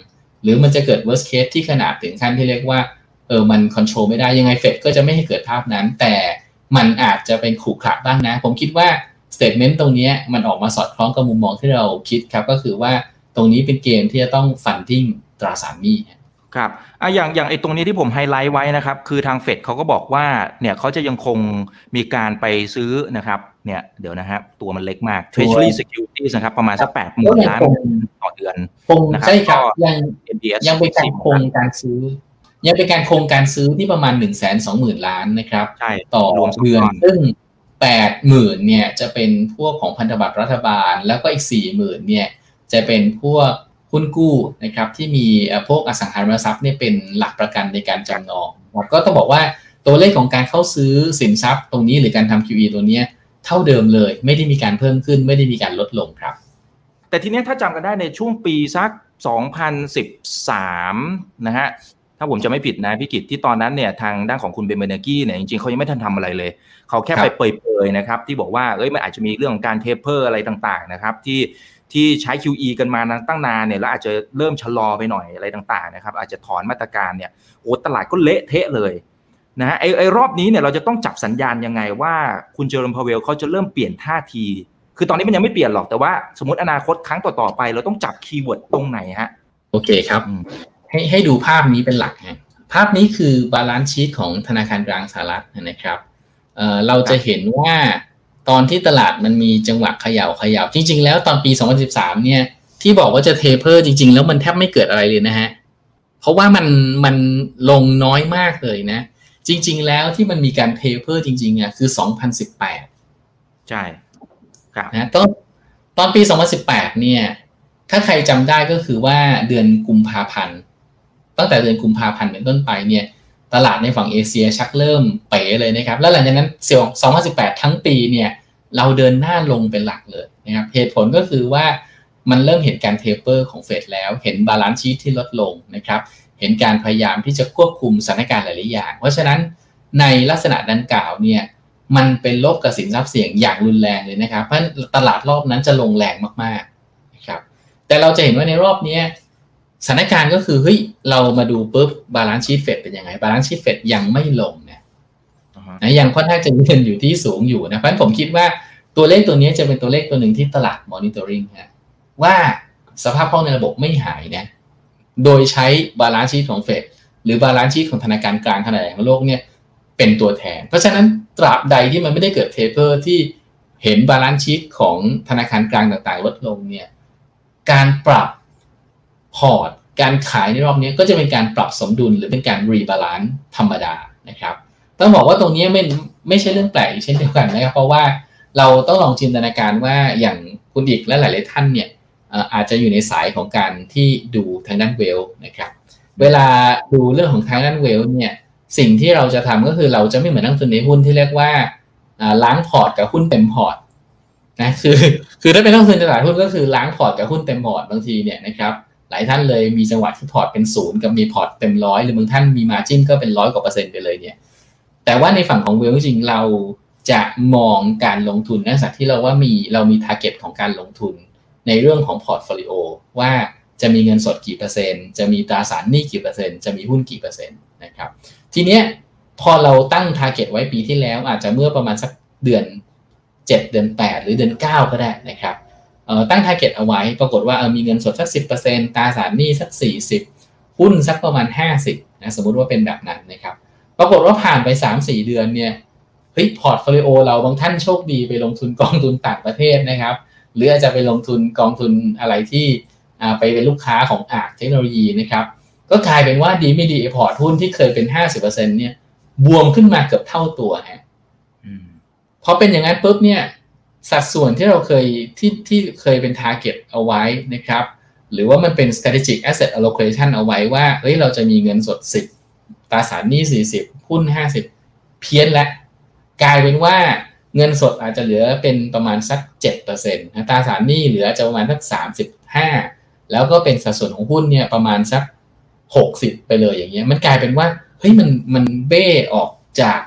หรือมันจะเกิด worst case ที่ขนาดถึงขั้นที่เรียกว่าเออมัน control ไม่ได้ยังไงเฟดก็จะไม่ให้เกิดภาพนั้น แต่มันอาจจะเป็นขรุขระบ้างนะ ผมคิดว่า statement ตรงนี้มันออกมาสอดคล้องกับมุมมองที่เราคิดครับ ก็คือว่าตรงนี้เป็นเกมที่จะต้อง funding ตราสารหนี้ ครับอะอย่างอย่างไอ้ตรงนี้ที่ผมไฮไลท์ไว้นะครับ คือทางเฟดเขาก็บอกว่าเนี่ยเขาจะยังคงมีการไปซื้อนะครับ เนี่ยเดี๋ยวนะครับตัวมันเล็กมาก Treasury Securities นะครับ ประมาณสักแปดหมื่นล้านต่อเดือนนะครับใช่ครับยังยังเป็นการคงการซื้อ ยังเป็นการคงการซื้อที่ประมาณ1นึ่งแสนสองหมื่นล้านนะครับต่อเดือนซึ่งแปดหมื่นเนี่ยจะเป็นพวกของพันธบัตรรัฐบาล แล้วก็อีกสี่หมื่นเนี่ยจะเป็นพวก หุ้นกู้นะครับที่มีพวกอสังหาริมทรัพย์เนี่ยเป็นหลักประกันในการจำนองก็ต้องบอกว่าตัวเลขของการเข้าซื้อสินทรัพย์ตรงนี้หรือการทำ QE ตัวนี้เท่าเดิมเลย ไม่ได้มีการเพิ่มขึ้น ไม่ได้มีการลดลงครับ แต่ทีนี้ถ้าจำกันได้ในช่วงปีสัก 2013 นะฮะถ้าผมจะไม่ผิดนะพี่กิตที่ตอนนั้นเนี่ยทางด้านของคุณเบนเบเนกี้เนี่ยจริงๆเขายังไม่ทันทำอะไรเลย เขาแค่ไปเปยๆนะครับที่บอกว่าเอ้ยมันอาจจะมีเรื่องของการเทปเปอร์อะไรต่างๆนะครับที่ ที่ใช้ QE กันมาตั้งนานเนี่ยแล้วอาจจะเริ่มชะลอไปหน่อยอะไรต่างๆนะครับอาจจะถอนมาตรการเนี่ยโอ้ตลาดก็เละเทะเลยนะฮะไอไอรอบนี้เนี่ยเราจะต้องจับสัญญาณยังไงว่าคุณเจอโรมพาวเวลล์เขาจะเริ่มเปลี่ยนท่าที คือตอนนี้มันยังไม่เปลี่ยนหรอกแต่ว่าสมมติอนาคตครั้งต่อๆไป เราต้องจับ keyword ตรงไหนฮะโอเคครับ ให้ให้ดูภาพนี้เป็นหลักฮะภาพนี้คือ balance sheet ของธนาคารกลางสหรัฐนะครับเเราจะเห็นว่า ตอนที่ตลาดมันมีจังหวะเขย่าเขย่าจริง ๆ แล้วตอนปี 2013 เนี่ย ที่บอกว่าจะ taper จริง ๆ แล้วมันแทบไม่เกิดอะไรเลยนะฮะ เพราะว่ามันมันลงน้อยมากเลยนะ จริง ๆ แล้วที่มันมีการ taper จริงๆอะคือ 2018 ใช่ครับนะตอนตอนปี 2018 เนี่ย ถ้าใครจำได้ก็คือว่าเดือนกุมภาพันธ์ตั้งแต่เดือนกุมภาพันธ์เป็นต้นไปเนี่ย ตลาดในฝั่งเอเชียชักเริ่มเป๋เลยนะครับ แล้วหลังจากนั้นเซล2018 ทั้งปีเนี่ยเราเดินหน้าลงเป็นหลักเลยนะครับเหตุผลก็คือว่ามันเริ่มเห็นการ taper ของเฟดแล้ว เห็น balance sheet ที่ลดลงนะครับ เห็นการพยายามที่จะควบคุมสถานการณ์หลายๆอย่าง เพราะฉะนั้นในลักษณะดังกล่าวเนี่ยมันเป็นลบกับสินทรัพย์เสี่ยงอย่างรุนแรงเลยนะครับ เพราะตลาดรอบนั้นจะลงแรงมากๆนะครับ แต่เราจะเห็นว่าในรอบนี้ สถานการณ์ก็คือเฮ้ยเรามาดูปุ๊บ balance sheet เฟดเป็นยังไง balance sheet เฟดยังไม่ลงเนี่ยนะยังค่อนข้างจะยืนอยู่ที่สูงอยู่นะเพราะฉะนั้นผมคิดว่าตัวเลขตัวนี้จะเป็นตัวเลขตัวหนึ่งที่ตลาด monitoring ฮะว่าสภาพคล่องในระบบไม่หายนะโดยใช้ balance sheet ของเฟดหรือ balance sheet ของธนาคารกลางขนาดใหญ่ของโลกเนี่ยเป็นตัวแทน เพราะฉะนั้นตราบใดที่มันไม่ได้เกิด taper ที่เห็น balance sheet ของธนาคารกลางต่างๆ ลดลงเนี่ยการปรับ พอร์ตการขายในรอบนี้ก็จะเป็นการปรับสมดุลหรือเป็นการ rebalance ธรรมดานะครับ ต้องบอกว่าตรงนี้ไม่ไม่ใช่เรื่องแปลกเช่นเดียวกันนะครับ เพราะว่าเราต้องลองจินตนาการว่าอย่างคุณอีกและหลาย ๆ ท่านเนี่ยอาจจะอยู่ในสายของการที่ดูทางด้าน wealth นะครับ เวลาดูเรื่องของทางด้าน wealth เนี่ยสิ่งที่เราจะทำก็คือเราจะไม่เหมือนนักลงทุนในหุ้นที่เรียกว่าล้างพอร์ตกับหุ้นเต็มพอร์ตนะคือคือถ้าเป็นนักลงทุนในตลาดหุ้นก็คือล้างพอร์ตกับหุ้นเต็มพอร์ตบางทีเนี่ยนะครับ หลายท่านเลยมีจังหวะที่พอร์ตเป็นศูนย์กับมีพอร์ตเต็มร้อยหรือบางท่านมี margin ก็เป็นร้อยกว่าเปอร์เซ็นต์ไปเลยเนี่ยแต่ว่าในฝั่งของ wealth จริงเราจะมองการลงทุนในลักษณะที่เราว่ามีเรามี target ของการลงทุนในเรื่องของ portfolio ว่าจะมีเงินสดกี่เปอร์เซ็นต์ จะมีตราสารหนี้กี่เปอร์เซ็นต์ จะมีหุ้นกี่เปอร์เซ็นต์นะครับ ทีเนี้ยพอเราตั้ง target ไว้ปีที่แล้วอาจจะเมื่อประมาณสักเดือน 7 เดือน 8 หรือเดือน 9 ก็ได้นะครับ ตั้ง target เอาไว้ ปรากฏว่ามีเงินสดสัก 10%ตราสารหนี้สัก 40 หุ้นสักประมาณ 50นะสมมุติว่าเป็นแบบนั้นนะครับปรากฏว่าผ่านไป 3-4 เดือนเนี่ยเฮ้ย portfolio เราบางท่านโชคดีไปลงทุนกองทุนต่างประเทศนะครับ หรืออาจจะไปลงทุนกองทุนอะไรที่ไปเป็นลูกค้าของอาร์เทคโนโลยีนะครับก็กลายเป็นว่าดีไม่ดีพอร์ตหุ้นที่เคยเป็น 50%เนี่ยบวมขึ้นมาเกือบเท่าตัวฮะพอเป็นอย่างนั้นปุ๊บเนี่ย สัดส่วนที่เราเคยที่ที่เคยเป็น target เอาไว้นะครับ หรือว่ามันเป็น strategic asset allocation เอาไว้ว่าเฮ้ยเราจะมีเงินสด 10ตราสารหนี้ 40 หุ้น 50 เพี้ยนแล้วกลายเป็นว่าเงินสดอาจจะเหลือเป็นประมาณสัก7%นะตราสารหนี้เหลือจะประมาณสัก 35 แล้วก็เป็นสัดส่วนของหุ้นเนี่ยประมาณสัก 60 ไปเลยอย่างเงี้ยมันกลายเป็นว่าเฮ้ยมันมันเบ้ออกจาก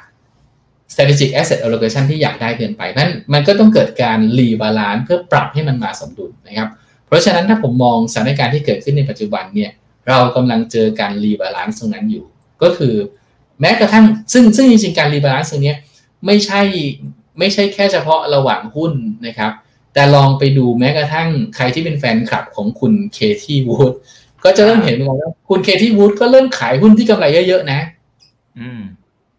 strategic asset allocation ที่อยากได้เกินไปนั้นมันก็ต้องเกิดการ rebalance เพื่อปรับให้มันมาสมดุลนะครับ เพราะฉะนั้นถ้าผมมองสถานการณ์ที่เกิดขึ้นในปัจจุบันเนี่ยเรากำลังเจอการ rebalance ตรงนั้นอยู่ ก็คือแม้กระทั่งซึ่งซึ่งจริงๆการ rebalance ตรงนี้ไม่ใช่ไม่ใช่แค่เฉพาะระหว่างหุ้นนะครับ แต่ลองไปดูแม้กระทั่งใครที่เป็นแฟนคลับของคุณเคที่วูดก็จะเริ่มเห็นว่าคุณเคที่วูดก็เริ่มขายหุ้นที่กำไรเยอะๆนะ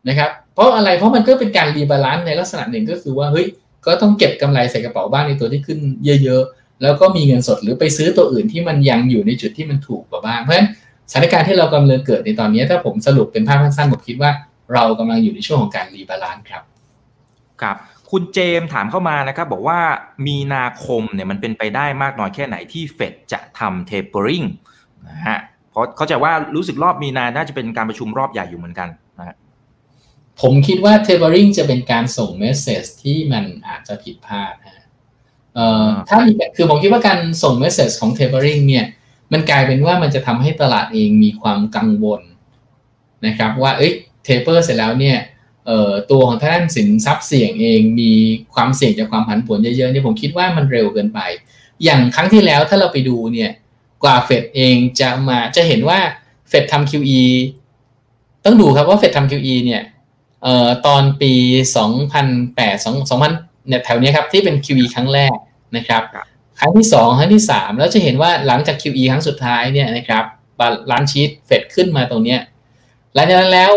นะครับ เพราะอะไรเพราะมันก็เป็นการ rebalance ในลักษณะหนึ่งก็คือว่าเฮ้ยก็ต้องเก็บกำไรใส่กระเป๋าบ้างในตัวที่ขึ้นเยอะๆ แล้วก็มีเงินสดหรือไปซื้อตัวอื่นที่มันยังอยู่ในจุดที่มันถูกกว่าบ้าง เพราะฉะนั้นสถานการณ์ที่เรากำลังเกิดในตอนนี้ถ้าผมสรุปเป็นภาพสั้นๆผมคิดว่าเรากำลังอยู่ในช่วงของการ rebalanceครับครับคุณเจมถามเข้ามานะครับบอกว่ามีนาคมเนี่ยมันเป็นไปได้มากน้อยแค่ไหนที่เฟดจะทำ tapering นะฮะเพราะเขาจะว่ารู้สึกรอบมีนาน่าจะเป็นการประชุมรอบใหญ่อยู่เหมือนกันนะ ผมคิดว่า tapering จะเป็นการส่ง message ที่มันอาจจะผิดพลาดนะเอ่อถ้ามีคือผมคิดว่าการส่ง message ของ tapering เนี่ย มันกลายเป็นว่ามันจะทำให้ตลาดเองมีความกังวลนะครับ ว่าเอ้ยเทปเปอร์เสร็จแล้วเนี่ยตัวของท่านสินทรัพย์เสี่ยงเองมีความเสี่ยงจากความผันผวนเยอะๆเนี่ยผมคิดว่ามันเร็วเกินไป อย่างครั้งที่แล้วถ้าเราไปดูเนี่ยกว่าเฟดเองจะมาจะเห็นว่าเฟดทำ QE ต้องดูครับว่าเฟดทำ QE เนี่ย เอ่อตอนปี 2008 2000เนี่ยแถวนี้ครับที่เป็น QE ครั้งแรกนะครับ ครั้งที่ 2 ครั้งที่ 3 แล้วจะเห็นว่าหลังจาก QE ครั้งสุดท้ายเนี่ยนะครับbalance sheet เฟดขึ้นมาตรงเนี้ยหลังจากนั้นแล้ว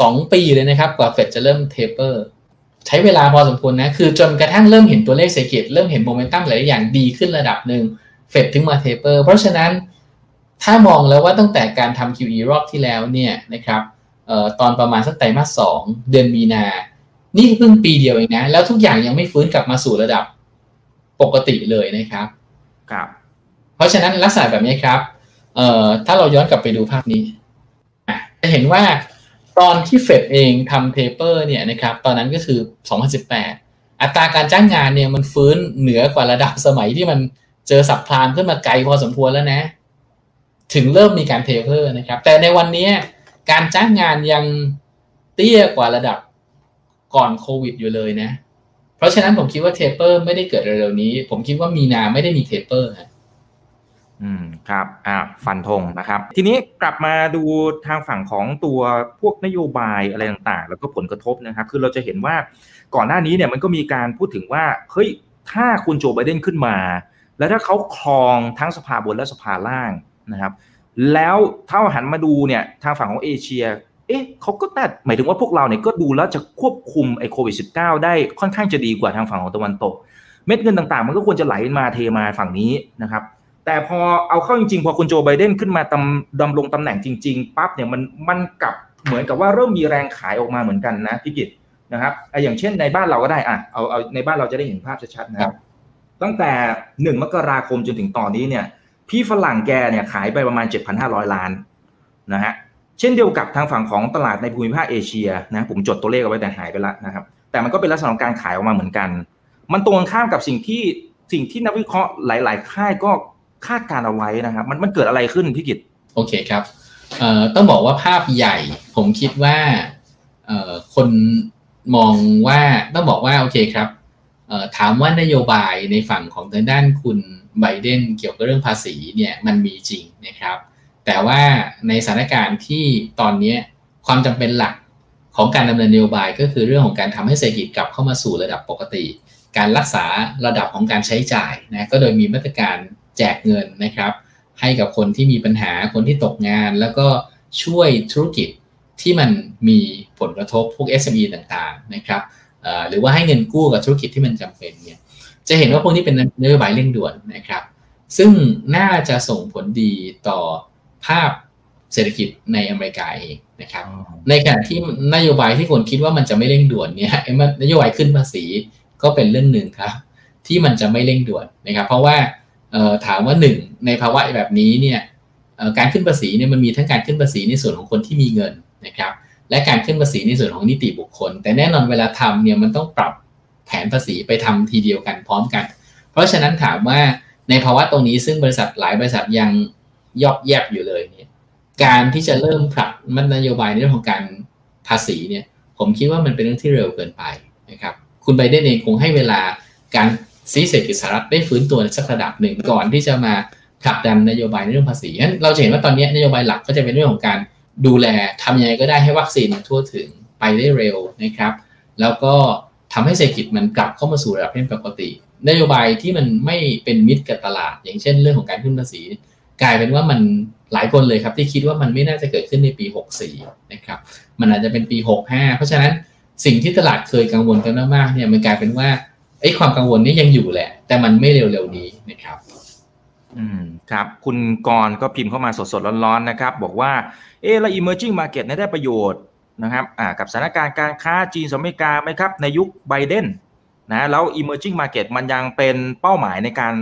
สองปีเลยนะครับกว่าเฟดจะเริ่ม taper ใช้เวลาพอสมควรนะ คือจนกระทั่งเริ่มเห็นตัวเลขเศรษฐกิจเริ่มเห็นโมเมนตัมหลายอย่างดีขึ้นระดับหนึ่งเฟดถึงมา taper เพราะฉะนั้นถ้ามองแล้วว่าตั้งแต่การทำ QE รอบที่แล้วเนี่ยนะครับ ออตอนประมาณสักไตรมาสสองเดือนมีนา นี่เพิ่งปีเดียวเองนะ แล้วทุกอย่างยังไม่ฟื้นกลับมาสู่ระดับปกติเลยนะครับครับ เพราะฉะนั้นลักษณะแบบนี้ครับเอ่อถ้าเราย้อนกลับไปดูภาพนี้จะเห็นว่าตอนที่เฟดเองทำเทเปอร์เนี่ยนะครับตอนนั้นก็คือ 2018 อัตราการจ้างงานเนี่ยมันฟื้นเหนือกว่าระดับสมัยที่มันเจอสับพลานขึ้นมาไกลพอสมควรแล้วนะ ถึงเริ่มมีการเทเปอร์นะครับ แต่ในวันนี้ การจ้างงานยังเตี้ยกว่าระดับก่อนโควิดอยู่เลยนะ เพราะฉะนั้นผมคิดว่า taper ไม่ได้เกิดเร็วๆนี้ ผมคิดว่ามีนาไม่ได้มี taperอืมครับอ่าฟันธงนะครับ ทีนี้กลับมาดูทางฝั่งของตัวพวกนโยบายอะไรต่างๆ แล้วก็ผลกระทบนะครับ คือเราจะเห็นว่าก่อนหน้านี้เนี่ยมันก็มีการพูดถึงว่าเฮ้ยถ้าคุณโจไบเดนขึ้นมา แล้วถ้าเขาครองทั้งสภาบนและสภาล่างนะครับ แล้วถ้าหันมาดูเนี่ยทางฝั่งของเอเชีย เอ๊ะเขาก็แต่หมายถึงว่าพวกเราเนี่ยก็ดูแล้วจะควบคุมไอ้โควิด -19 ได้ค่อนข้างจะดีกว่าทางฝั่งของตะวันตก เม็ดเงินต่างๆ มันก็ควรจะไหลมาเทมาฝั่งนี้นะครับ แต่พอเอาเข้าจริงๆ พอคุณโจไบเดนขึ้นมาดำดำรงตำแหน่งจริงๆปั๊บเนี่ยมันมันกลับเหมือนกับว่าเริ่มมีแรงขายออกมาเหมือนกันนะพี่กิตนะครับอย่างเช่นในบ้านเราก็ได้อะเอาเอาในบ้านเราจะได้เห็นภาพชัดๆนะครับ ตั้งแต่หนึ่งมกราคมจนถึงตอนนี้เนี่ย พี่ฝรั่งแกเนี่ยขายไปประมาณ 7,500 ล้านนะฮะเช่นเดียวกับทางฝั่งของตลาดในภูมิภาคเอเชียนะผมจดตัวเลขเอาไว้แต่หายไปล้วนะครับแต่มันก็เป็นลักษณะของการขายออกมาเหมือนกัน มันตรงข้ามกับสิ่งที่สิ่งที่นักวิเคราะห์หลาย ๆ ค่ายก็คาดการเอาไว้นะครับ มันมันเกิดอะไรขึ้นพี่กิตโอเคครับเอ่อต้องบอกว่าภาพใหญ่ ผมคิดว่าเอ่อคนมองว่าต้องบอกว่าโอเคครับเอ่อถามว่านโยบายในฝั่งของทางด้านคุณ ไบเดนเกี่ยวกับเรื่องภาษีเนี่ยมันมีจริงนะครับ แต่ว่าในสถานการณ์ที่ตอนนี้ความจำเป็นหลักของการดำเนินนโยบายก็คือเรื่องของการทำให้เศรษฐกิจกลับเข้ามาสู่ระดับปกติ การรักษาระดับของการใช้จ่ายนะก็โดยมีมาตรการแจกเงินนะครับ ให้กับคนที่มีปัญหาคนที่ตกงาน แล้วก็ช่วยธุรกิจที่มันมีผลกระทบพวก SME ต่างๆนะครับหรือว่าให้เงินกู้กับธุรกิจที่มันจำเป็นเนี่ย จะเห็นว่าพวกนี้เป็นนโยบายเร่งด่วนนะครับ ซึ่งน่าจะส่งผลดีต่อภาพเศรษฐกิจในอเมริกาเองนะครับ ในขณะที่นโยบายที่คนคิดว่ามันจะไม่เร่งด่วนเนี่ยนโยบายขึ้นภาษีก็เป็นเรื่องหนึ่งครับ ที่มันจะไม่เร่งด่วนนะครับ เพราะว่าถามว่าหนึ่งในภาวะแบบนี้เนี่ยการขึ้นภาษีเนี่ยมันมีทั้งการขึ้นภาษีในส่วนของคนที่มีเงินนะครับ และการขึ้นภาษีในส่วนของนิติบุคคล แต่แน่นอนเวลาทำเนี่ยมันต้องปรับ แผนภาษีไปทำทีเดียวกันพร้อมกัน เพราะฉะนั้นถามว่าในภาวะตรงนี้ซึ่งบริษัทหลายบริษัทยังยอกแยบอยู่เลยเนี่ยการที่จะเริ่มผลักมันนโยบายในเรื่องของการภาษีเนี่ยผมคิดว่ามันเป็นเรื่องที่เร็วเกินไปนะครับคุณไบเดนเองคงให้เวลาการซีเศรษฐกิจสหรัฐได้ฟื้นตัวสักระดับหนึ่งก่อนที่จะมาผลักดันนโยบายในเรื่องภาษีนั้นเราจะเห็นว่าตอนนี้นโยบายหลักก็จะเป็นเรื่องของการดูแลทำยังไงก็ได้ให้วัคซีนทั่วถึงไปได้เร็วนะครับ แล้วก็ ทำให้เศรษฐกิจมันกลับเข้ามาสู่ระดับที่ปกติ นโยบายที่มันไม่เป็นมิตรกับตลาด อย่างเช่นเรื่องของการขึ้นภาษี กลายเป็นว่ามันหลายคนเลยครับที่คิดว่ามันไม่น่าจะเกิดขึ้นในปี 64 นะครับ มันอาจจะเป็นปี 65 เพราะฉะนั้นสิ่งที่ตลาดเคยกังวลกันมากๆเนี่ยมันกลายเป็นว่าไอ้ความกังวลนี้ยังอยู่แหละ แต่มันไม่เร็วๆนี้นะครับ อืมครับ คุณกรก็พิมพ์เข้ามาสดๆร้อนๆนะครับ บอกว่าเออแล้ว emerging market ได้ประโยชน์ นะครับกับสถานการณ์การค้าจีนสหรัฐอเมริกาไหมครับ ในยุคไบเดนนะแล้ว emerging market มันยังเป็นเป้าหมายในการ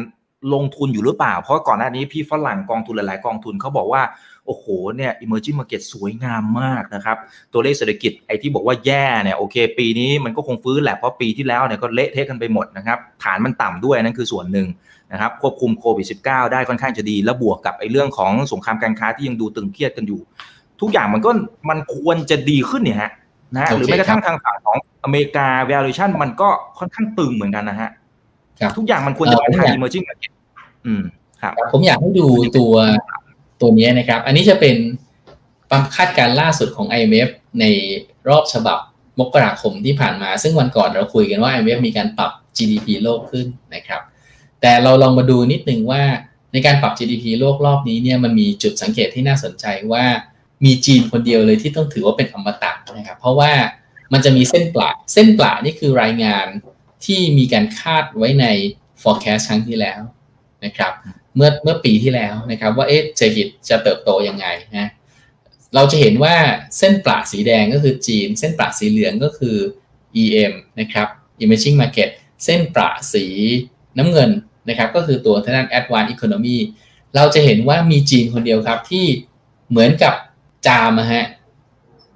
ลงทุนอยู่หรือเปล่า เพราะก่อนหน้านี้พี่ฝรั่งกองทุนหลาย ๆ กองทุนเขาบอกว่า โอ้โหเนี่ย emerging market สวยงามมากนะครับ ตัวเลขเศรษฐกิจไอ้ที่บอกว่าแย่เนี่ยโอเค ปีนี้มันก็คงฟื้นแหละเพราะปีที่แล้วเนี่ยก็เละเทะกันไปหมดนะครับฐานมันต่ำด้วยนั่นคือส่วนหนึ่งนะครับควบคุมโควิด -19 ได้ค่อนข้างจะดี แล้วบวกกับไอ้เรื่องของสงครามการค้าที่ยังดูตึงเครียดกันอยู่ ทุกอย่างมันก็มันควรจะดีขึ้นเนี่ยฮะนะหรือแม้กระทั่งทางฝั่งของอเมริกา valuation มันก็ค่อนข้างตึงเหมือนกันนะฮะทุกอย่างมันควรจะไปทาง emerging market อืมครับผมอยากให้ดูตัวตัวนี้นะครับ อันนี้จะเป็นความคาดการล่าสุดของ IMF ในรอบฉบับมกราคมที่ผ่านมา ซึ่งวันก่อนเราคุยกันว่า IMF มีการปรับ GDP โลกขึ้นนะครับ แต่เราลองมาดูนิดนึงว่าในการปรับ GDP โลกรอบนี้เนี่ยมันมีจุดสังเกตที่น่าสนใจว่า มีจีนคนเดียวเลยที่ต้องถือว่าเป็นอมตะนะครับเพราะว่ามันจะมีเส้นปลาเส้นปลานี่คือรายงานที่มีการคาดไว้ใน forecast ครั้งที่แล้วนะครับ เมื่อเมื่อปีที่แล้วนะครับ ว่าเอ๊ะเศรษฐกิจจะเติบโตยังไงนะเราจะเห็นว่าเส้นปลาสีแดงก็คือจีน เส้นปลาสีเหลืองก็คือ EM นะครับ Emerging Market เส้นปลาสีน้ำเงินนะครับ ก็คือตัวทางด้าน Advanced Economy เราจะเห็นว่ามีจีนคนเดียวครับที่เหมือนกับ จามนะฮะ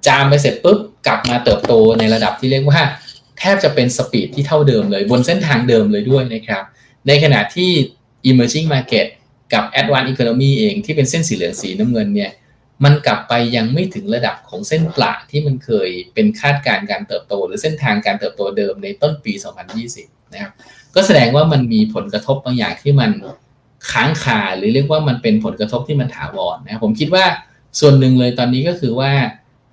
จามไปเสร็จปุ๊บกลับมาเติบโตในระดับที่เรียกว่า แทบจะเป็นสปีดที่เท่าเดิมเลย บนเส้นทางเดิมเลยด้วยนะครับ ในขณะที่ emerging market กับ advanced economy เองที่เป็นเส้นสีเหลืองสีน้ำเงินเนี่ยมันกลับไปยังไม่ถึงระดับของเส้นปลาที่มันเคยเป็นคาดการณ์การเติบโต หรือเส้นทางการเติบโตเดิมในต้นปี 2020 นะครับ ก็แสดงว่ามันมีผลกระทบบางอย่างที่มันค้างคาหรือเรียกว่ามันเป็นผลกระทบที่มันถาวรนะผมคิดว่า ส่วนหนึ่งเลยตอนนี้ก็คือว่า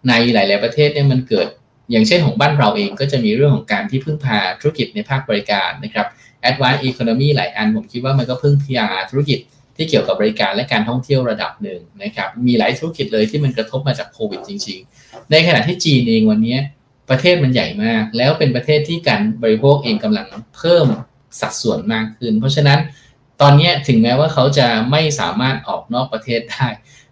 ในหลาย ๆ ประเทศเนี่ยมันเกิด อย่างเช่นของบ้านเราเองก็จะมีเรื่องของการที่พึ่งพาธุรกิจในภาคบริการนะครับ Advanced Economy หลายอันผมคิดว่ามันก็พึ่งพาธุรกิจที่เกี่ยวกับบริการและการท่องเที่ยวระดับหนึ่งนะครับมีหลายธุรกิจเลยที่มันกระทบมาจากโควิดจริง ๆ ในขณะที่จีนเองวันนี้ประเทศมันใหญ่มาก แล้วเป็นประเทศที่การบริโภคเองกำลังเพิ่มสัดส่วนมากขึ้น เพราะฉะนั้นตอนนี้ถึงแม้ว่าเขาจะไม่สามารถออกนอกประเทศได้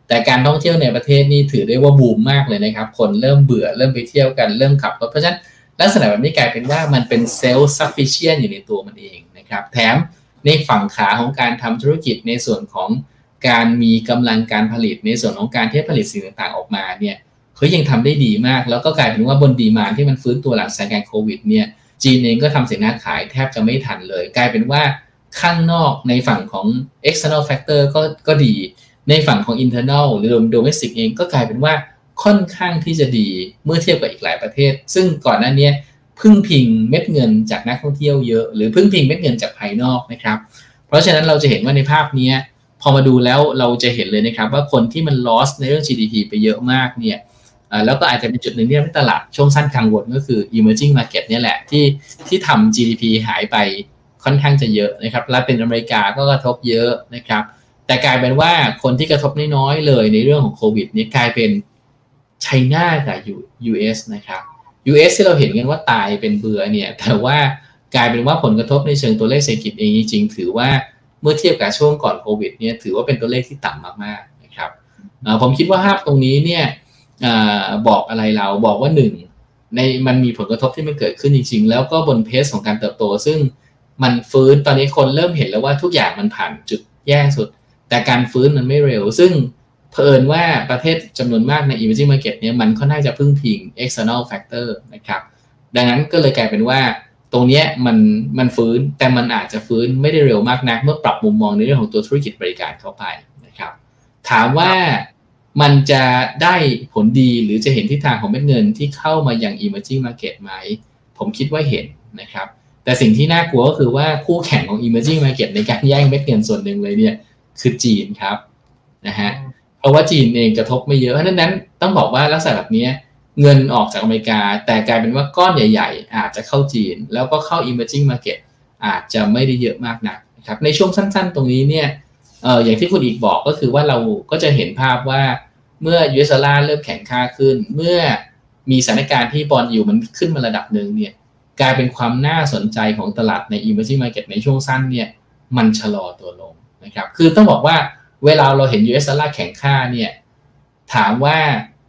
แต่การท่องเที่ยวในประเทศนี่ถือได้ว่าบูมมากเลยนะครับ คนเริ่มเบื่อเริ่มไปเที่ยวกันเริ่มขับรถเพราะฉะนั้นลักษณะแบบนี้กลายเป็นว่ามันเป็น self-sufficient อยู่ในตัวมันเองนะครับ แถมในฝั่งขาของการทำธุรกิจในส่วนของการมีกำลังการผลิตในส่วนของการที่ผลิตสิ่งต่างๆออกมาเนี่ยเขายังทำได้ดีมาก แล้วก็กลายเป็นว่าบน demand ที่มันฟื้นตัวหลังสถานการณ์โควิดเนี่ยจีนเองก็ทำสินค้าขายแทบจะไม่ทันเลย กลายเป็นว่าข้างนอกในฝั่งของ external factor ก็ก็ดี ในฝั่งของ internal หรือ domestic เองก็กลายเป็นว่าค่อนข้างที่จะดีเมื่อเทียบกับอีกหลายประเทศ ซึ่งก่อนหน้านี้พึ่งพิงเม็ดเงินจากนักท่องเที่ยวเยอะ หรือพึ่งพิงเม็ดเงินจากภายนอกนะครับ เพราะฉะนั้นเราจะเห็นว่าในภาพนี้พอมาดูแล้วเราจะเห็นเลยนะครับว่าคนที่มัน loss ในเรื่อง GDP ไปเยอะมากเนี่ยแล้วก็อาจจะเป็นจุดหนึ่งที่ทำให้ตลาดช่วงสั้นกังวลก็คือ emerging market เนี่ยแหละที่ที่ทำ GDP หายไปค่อนข้างจะเยอะนะครับ แลาตินอเมริกาก็กระทบเยอะนะครับ แต่กลายเป็นว่าคนที่กระทบน้อยๆเลยในเรื่องของโควิดนี่กลายเป็นไชน่ากับ US นะครับ US ที่เราเห็นกันว่าตายเป็นเบื่อเนี่ย แต่ว่ากลายเป็นว่าผลกระทบในเชิงตัวเลขเศรษฐกิจเองจริงๆ ถือว่าเมื่อเทียบกับช่วงก่อนโควิดเนี่ยถือว่าเป็นตัวเลขที่ต่ำมากๆนะครับผมคิดว่าภาพตรงนี้เนี่ยบอกอะไรเราบอกว่าหนึ่งในมันมีผลกระทบที่มันเกิดขึ้นจริงๆ แล้วก็บนเพสของการเติบโต ซึ่งมันฟื้นตอนนี้คนเริ่มเห็นแล้วว่าทุกอย่างมันผ่านจุดแย่สุด แต่การฟื้นมันไม่เร็ว ซึ่งเผอิญว่าประเทศจำนวนมากใน emerging market เนี่ยมันค่อนข้างจะพึ่งพิง external factor นะครับ ดังนั้นก็เลยกลายเป็นว่าตรงนี้มันมันฟื้นแต่มันอาจจะฟื้นไม่ได้เร็วมากนัก เมื่อปรับมุมมองในเรื่องของตัวธุรกิจบริการเข้าไปนะครับ ถามว่ามันจะได้ผลดีหรือจะเห็นทิศทางของเม็ดเงินที่เข้ามาอย่าง emerging market ไหม ผมคิดว่าเห็นนะครับ แต่สิ่งที่น่ากลัวก็คือว่าคู่แข่งของ emerging market ในการแย่งเม็ดเงินส่วนหนึ่งเลยเนี่ย คือจีนครับนะฮะเพราะว่าจีนเองกระทบไม่เยอะเพราะนั้นต้องบอกว่าลักษณะแบบนี้เงินออกจากอเมริกา แต่กลายเป็นว่าก้อนใหญ่ ๆ อาจจะเข้าจีน แล้วก็เข้า emerging market อาจจะไม่ได้เยอะมากนักนะครับในช่วงสั้นๆ ตรงนี้เนี่ยเอออย่างที่คุณอีกบอกก็คือว่าเราก็จะเห็นภาพว่าเมื่อ US ดอลลาร์เริ่มแข็งค่าขึ้น เมื่อมีสถานการณ์ที่ bond yield มันขึ้นมาระดับหนึ่งเนี่ยกลายเป็นความน่าสนใจของตลาดใน emerging market ในช่วงสั้นเนี่ยมันชะลอตัวลง นะครับคือต้องบอกว่าเวลาเราเห็น US ดอลลาร์แข็งค่าเนี่ยถามว่า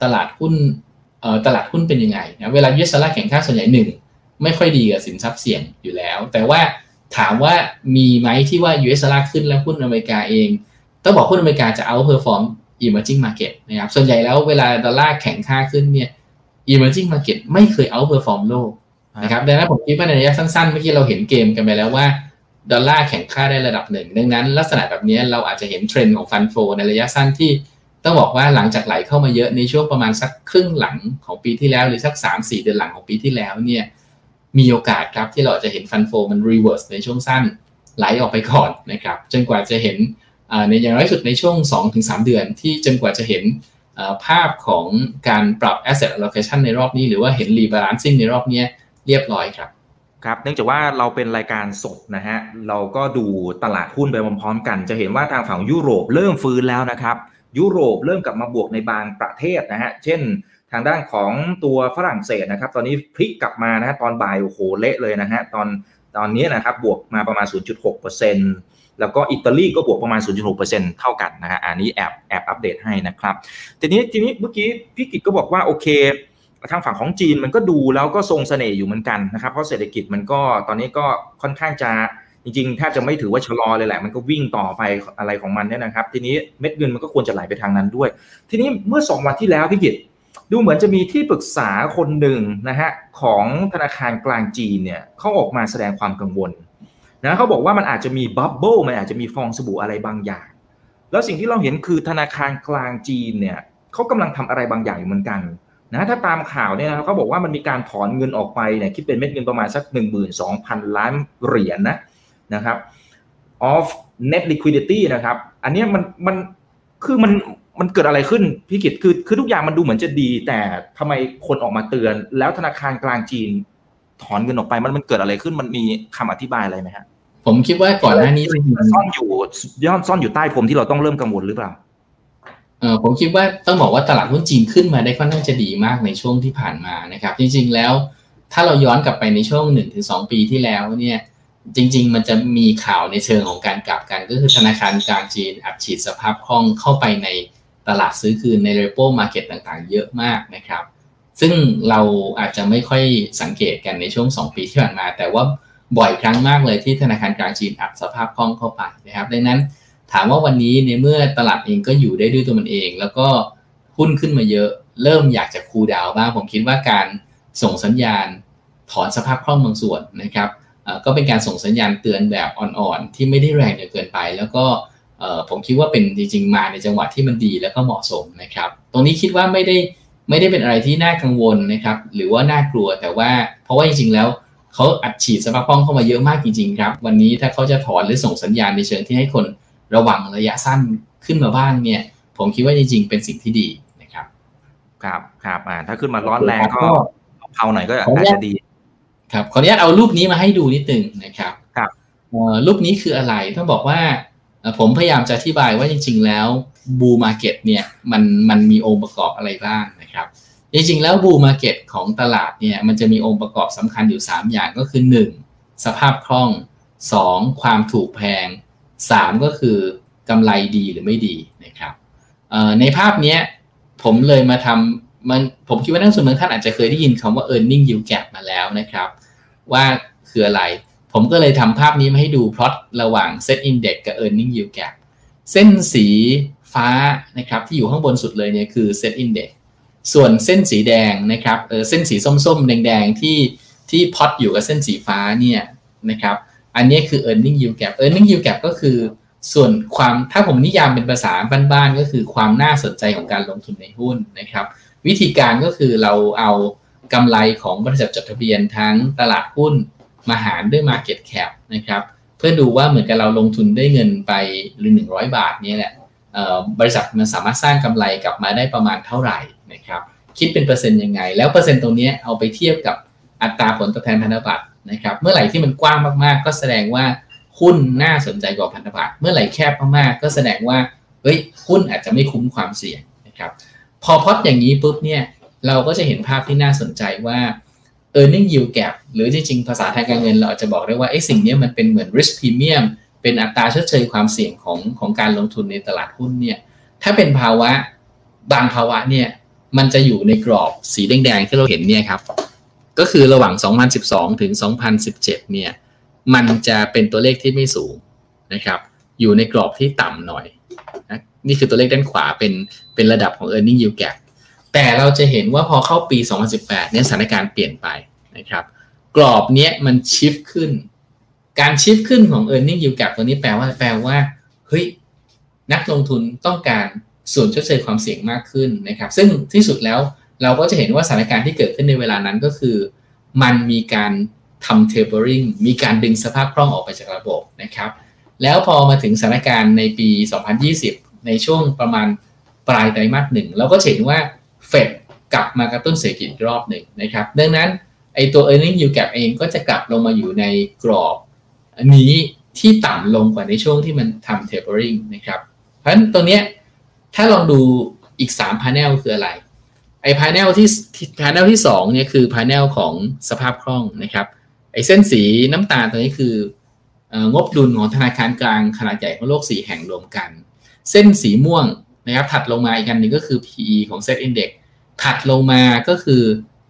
ตลาดหุ้นเอ่อตลาดหุ้นเป็นยังไงนะเวลา US ดอลลาร์แข็งค่าส่วนใหญ่หนึ่งไม่ค่อยดีกับสินทรัพย์เสี่ยงอยู่แล้ว แต่ว่าถามว่ามีไหมที่ว่า US ดอลลาร์ขึ้นแล้วหุ้นอเมริกาเอง ต้องบอกหุ้นอเมริกาจะ outperform emerging market นะครับส่วนใหญ่แล้วเวลาดอลลาร์แข็งค่าขึ้นเนี่ย emerging market ไม่เคยเอาเ p อร์ฟอร์มโลกนะครับดังนั้นผมคิดว่าในระยะสั้นๆเมื่อกี้เราเห็นเกมกันไปแล้วว่า ดอลลาร์แข็งค่าได้ระดับหนึ่ง ดังนั้นลักษณะแบบนี้เราอาจจะเห็นเทรนด์ของ fund flow ในระยะสั้นที่ต้องบอกว่าหลังจากไหลเข้ามาเยอะในช่วงประมาณสักครึ่งหลังของปีที่แล้วหรือสัก 3-4 เดือนหลังของปีที่แล้วเนี่ยมีโอกาสครับที่เราจะเห็น fund flow มัน reverse ในช่วงสั้นไหลออกไปก่อนนะครับจนกว่าจะเห็นในอย่างน้อยสุดในช่วง 2-3 เดือนที่จนกว่าจะเห็นภาพของการปรับ asset allocation ในรอบนี้ หรือว่าเห็น rebalancing ในรอบนี้เรียบร้อยครับ ครับเนื่องจากว่าเราเป็นรายการสดนะฮะเราก็ดูตลาดหุ้นไปพร้อมๆกัน จะเห็นว่าทางฝั่งยุโรปเริ่มฟื้นแล้วนะครับ ยุโรปเริ่มกลับมาบวกในบางประเทศนะฮะเช่นทางด้านของตัวฝรั่งเศสนะครับ ตอนนี้พลิกกลับมานะฮะตอนบ่ายโอ้โหเละเลยนะฮะตอนตอนนี้นะครับบวกมาประมาณ 0.6%แล้วก็อิตาลีก็บวกประมาณ 0.6%เท่ากันนะฮะอันนี้แอบแอบอัปเดตให้นะครับ ทีนี้ทีนี้เมื่อกี้พี่กิตก็บอกว่าโอเค ทางฝั่งของจีนมันก็ดูแล้วก็ทรงเสน่ห์อยู่เหมือนกันนะครับ เพราะเศรษฐกิจมันก็ตอนนี้ก็ค่อนข้างจะจริงๆแทบจะไม่ถือว่าชะลอเลยแหละ มันก็วิ่งต่อไปอะไรของมันเนี่ยนะครับ ทีนี้เม็ดเงินมันก็ควรจะไหลไปทางนั้นด้วย ทีนี้เมื่อ 2 วันที่แล้วพี่กิตดูเหมือนจะมีที่ปรึกษาคนหนึ่งนะฮะของธนาคารกลางจีนเนี่ยเขาออกมาแสดงความกังวลนะเขาบอกว่ามันอาจจะมีบับเบิลมันอาจจะมีฟองสบู่อะไรบางอย่าง แล้วสิ่งที่เราเห็นคือธนาคารกลางจีนเนี่ยเขากำลังทำอะไรบางอย่างอยู่เหมือนกัน นะถ้าตามข่าวเนี่ยนะเขาบอกว่ามันมีการถอนเงินออกไปเนี่ยคิดเป็นเม็ดเงินประมาณสัก 1 2 0 0 0 ล้านเหรียญนนะนะครับ of net liquidity นะครับ อันนี้มันมันคือมันมันเกิดอะไรขึ้นพี่กิตคือคือทุกอย่างมันดูเหมือนจะดี แต่ทำไมคนออกมาเตือน แล้วธนาคารกลางจีนถอนเงินออกไปมันมันเกิดอะไรขึ้นมันมีคำอธิบายอะไรไหมฮะผมคิดว่าก่อนหน้านี้ซ่อนอยู่ย้อนซ่อนอยู่ใต้ผมที่เราต้องเริ่มกังวลหรือเปล่า เออผมคิดว่าต้องบอกว่าตลาดหุ้นจีนขึ้นมาได้ค่อนข้างจะดีมากในช่วงที่ผ่านมานะครับ จริง ๆ แล้ว ถ้าเราย้อนกลับไปในช่วงหนึ่งถึงสองปีที่แล้วเนี่ยจริง ๆ มันจะมีข่าวในเชิงของการกลับกัน ก็คือธนาคารกลางจีนอัดฉีดสภาพคล่องเข้าไปในตลาดซื้อคืนในเรโปมาร์เก็ตต่างๆ เยอะมากนะครับ ซึ่งเราอาจจะไม่ค่อยสังเกตกันในช่วง 2 ปีที่ผ่านมา แต่ว่าบ่อยครั้งมากเลยที่ธนาคารกลางจีนอัดสภาพคล่องเข้าไปนะครับ ดังนั้น ถามว่าวันนี้ในเมื่อตลาดเองก็อยู่ได้ด้วยตัวมันเอง แล้วก็หุ้นขึ้นมาเยอะ เริ่มอยากจะคูดาวบ้างผมคิดว่าการส่งสัญญาณถอนสภาพคล่องบางส่วนนะครับก็เป็นการส่งสัญญาณเตือนแบบอ่อนๆ ที่ไม่ได้แรงจนเกินไป แล้วก็ผมคิดว่าเป็นจริงๆมาในจังหวะที่มันดีแล้วก็เหมาะสมนะครับ ตรงนี้คิดว่าไม่ได้ไม่ได้เป็นอะไรที่น่ากังวลนะครับ หรือว่าน่ากลัวแต่ว่าเพราะว่าจริงๆแล้วเขาอัดฉีดสภาพคล่องเข้ามาเยอะมากจริงๆครับ วันนี้ถ้าเขาจะถอนหรือส่งสัญญาณในเชิงที่ให้คน ระวังระยะสั้นขึ้นมาบ้างเนี่ย ผมคิดว่าจริงๆเป็นสิ่งที่ดีนะครับ ครับครับอ่าถ้าขึ้นมาร้อนแรงก็เผาหน่อยก็อาจจะดี ครับขออนุญาตเอารูปนี้มาให้ดูนิดหนึ่งนะครับ ครับรูปนี้คืออะไรต้องบอกว่าผมพยายามจะอธิบายว่าจริง ๆ แล้วบูมาเก็ตเนี่ยมันมันมีองค์ประกอบอะไรบ้างนะครับ จริง ๆ แล้วบูมาเก็ตของตลาดเนี่ยมันจะมีองค์ประกอบสำคัญอยู่ 3 อย่างก็คือ 1. สภาพคล่อง 2. ความถูกแพง 3. ก็คือกำไรดีหรือไม่ดีนะครับในภาพนี้ผมเลยมาทำมันผมคิดว่านักลงทุนบางท่านอาจจะเคยได้ยินคำว่า e a r n i n g yield gap มาแล้วนะครับ ว่าคืออะไร ผมก็เลยทำภาพนี้มาให้ดูพลอตระหว่าง Set Index กับ Earning Yield Gap เส้นสีฟ้านะครับที่อยู่ข้างบนสุดเลยเนี่ยคือ Set Index ส่วนเส้นสีแดงนะครับเออเส้นสีส้มๆ แดงๆ ที่ที่พอตอยู่กับเส้นสีฟ้าเนี่ยนะครับ อันนี้คือ earning yield gap earning yield gap ก็คือส่วนความถ้าผมนิยามเป็นภาษาบ้านๆก็คือความน่าสนใจของการลงทุนในหุ้นนะครับ วิธีการก็คือเราเอากำไรของบริษัทจดทะเบียนทั้งตลาดหุ้นมาหารด้วย Market Cap นะครับ เพื่อดูว่าเหมือนกับเราลงทุนได้เงินไปหรือ 100 บาทนี่แหละบริษัทมันสามารถสร้างกำไรกลับมาได้ประมาณเท่าไหร่นะครับ คิดเป็นเปอร์เซ็นต์ยังไง แล้วเปอร์เซ็นต์ตรงนี้เอาไปเทียบกับอัตราผลตอบแทนพันธบัตร นะครับเมื่อไหร่ที่มันกว้างมากๆ ก็แสดงว่าหุ้นน่าสนใจกว่าพันธบัตรเมื่อไหร่แคบมากๆก็แสดงว่าเฮ้ยหุ้นอาจจะไม่คุ้มความเสี่ยงนะครับพอพอดอย่างนี้ปุ๊บเนี่ยเราก็จะเห็นภาพที่น่าสนใจว่า e a r n i n g yield gap หรือจริงๆ ภาษาทางการเงินเราอาจจะบอกได้ว่าไอ้สิ่งนี้มันเป็นเหมือน risk premium เป็นอัตราชดเชยความเสี่ยงของของการลงทุนในตลาดหุ้นเนี่ยถ้าเป็นภาวะบางภาวะเนี่ยมันจะอยู่ในกรอบสีแดงๆที่เราเห็นเนี่ยครับ ก็คือระหว่าง 2012 ถึง 2017 เนี่ย มันจะเป็นตัวเลขที่ไม่สูงนะครับ อยู่ในกรอบที่ต่ำหน่อยนะนี่คือตัวเลขด้านขวาเป็นเป็นระดับของ e a r n i n g yield gap แต่เราจะเห็นว่าพอเข้าปี 2018 เนี่ยสถานการณ์เปลี่ยนไปนะครับ กรอบเนี้ยมันชิฟขึ้น การชิฟขึ้นของ e a r n i n g yield gap ตัวนี้แปลว่าแปลว่า เฮ้ย นักลงทุนต้องการส่วนชดเชยความเสี่ยงมากขึ้นนะครับ ซึ่งที่สุดแล้ว เราก็จะเห็นว่าสถานการณ์ที่เกิดขึ้นในเวลานั้นก็คือ มันมีการทำ tapering มีการดึงสภาพคล่องออกไปจากระบบนะครับ แล้วพอมาถึงสถานการณ์ในปี 2020 ในช่วงประมาณปลายไตรมาสหนึ่งเราก็เห็นว่าเฟดกลับมากระตุ้นเศรษฐกิจรอบหนึ่งนะครับ ดังนั้นไอตัว e a r n i n g yield gap เองก็จะกลับลงมาอยู่ในกรอบนี้ที่ต่ำลงกว่าในช่วงที่มันทำ tapering นะครับ เพราะฉะนั้นตัวเนี้ยถ้าลองดูอีก3 panel คืออะไร ไอ้ panel ที่ panel ที่2เนี่ยคือ panel ของสภาพคล่องนะครับไอ้เส้นสีน้ำตาลตัวนี้คืองบดุลของธนาคารกลางขนาดใหญ่ของโลก4แห่งรวมกัน เส้นสีม่วงนะครับถัดลงมาอีกอันหนึ่งก็คือ PE ของ Set Index ถัดลงมาก็คือ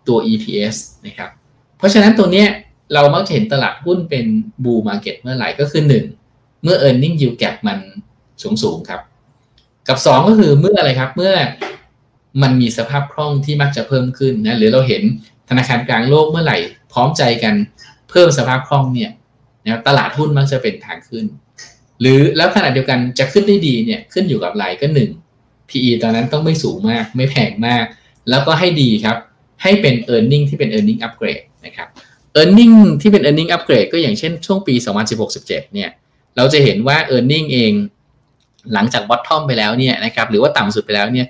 ตัว EPS นะครับเพราะฉะนั้นตัวเนี้ยเรามักจะเห็นตลาดหุ้นเป็นบูมาเก็ตเมื่อไหร่ก็คือ 1 เมื่อ e a r n i n g yield gap มันสูงสูงครับ กับ 2 ก็คือเมื่ออะไรครับ เมื่อ มันมีสภาพคล่องที่มักจะเพิ่มขึ้นนะหรือเราเห็นธนาคารกลางโลกเมื่อไหร่ พร้อมใจกันเพิ่มสภาพคล่องเนี่ยนะตลาดหุ้นมักจะเป็นทางขึ้น หรือแล้วขณะเดียวกันจะขึ้นได้ดีเนี่ยขึ้นอยู่กับอะไรก็หนึ่ง PE ตอนนั้นต้องไม่สูงมาก ไม่แพงมาก แล้วก็ให้ดีครับ ให้เป็น e a r n i n g ที่เป็น e a r n i n g upgrade นะครับ e a r n i n g ที่เป็น e a r n i n g upgrade ก็อย่างเช่นช่วงปี 2016-17 เนี่ย เราจะเห็นว่า earning เอง หลังจาก bottom ไปแล้วเนี่ยนะครับ หรือว่าต่ำสุดไปแล้วเนี่ย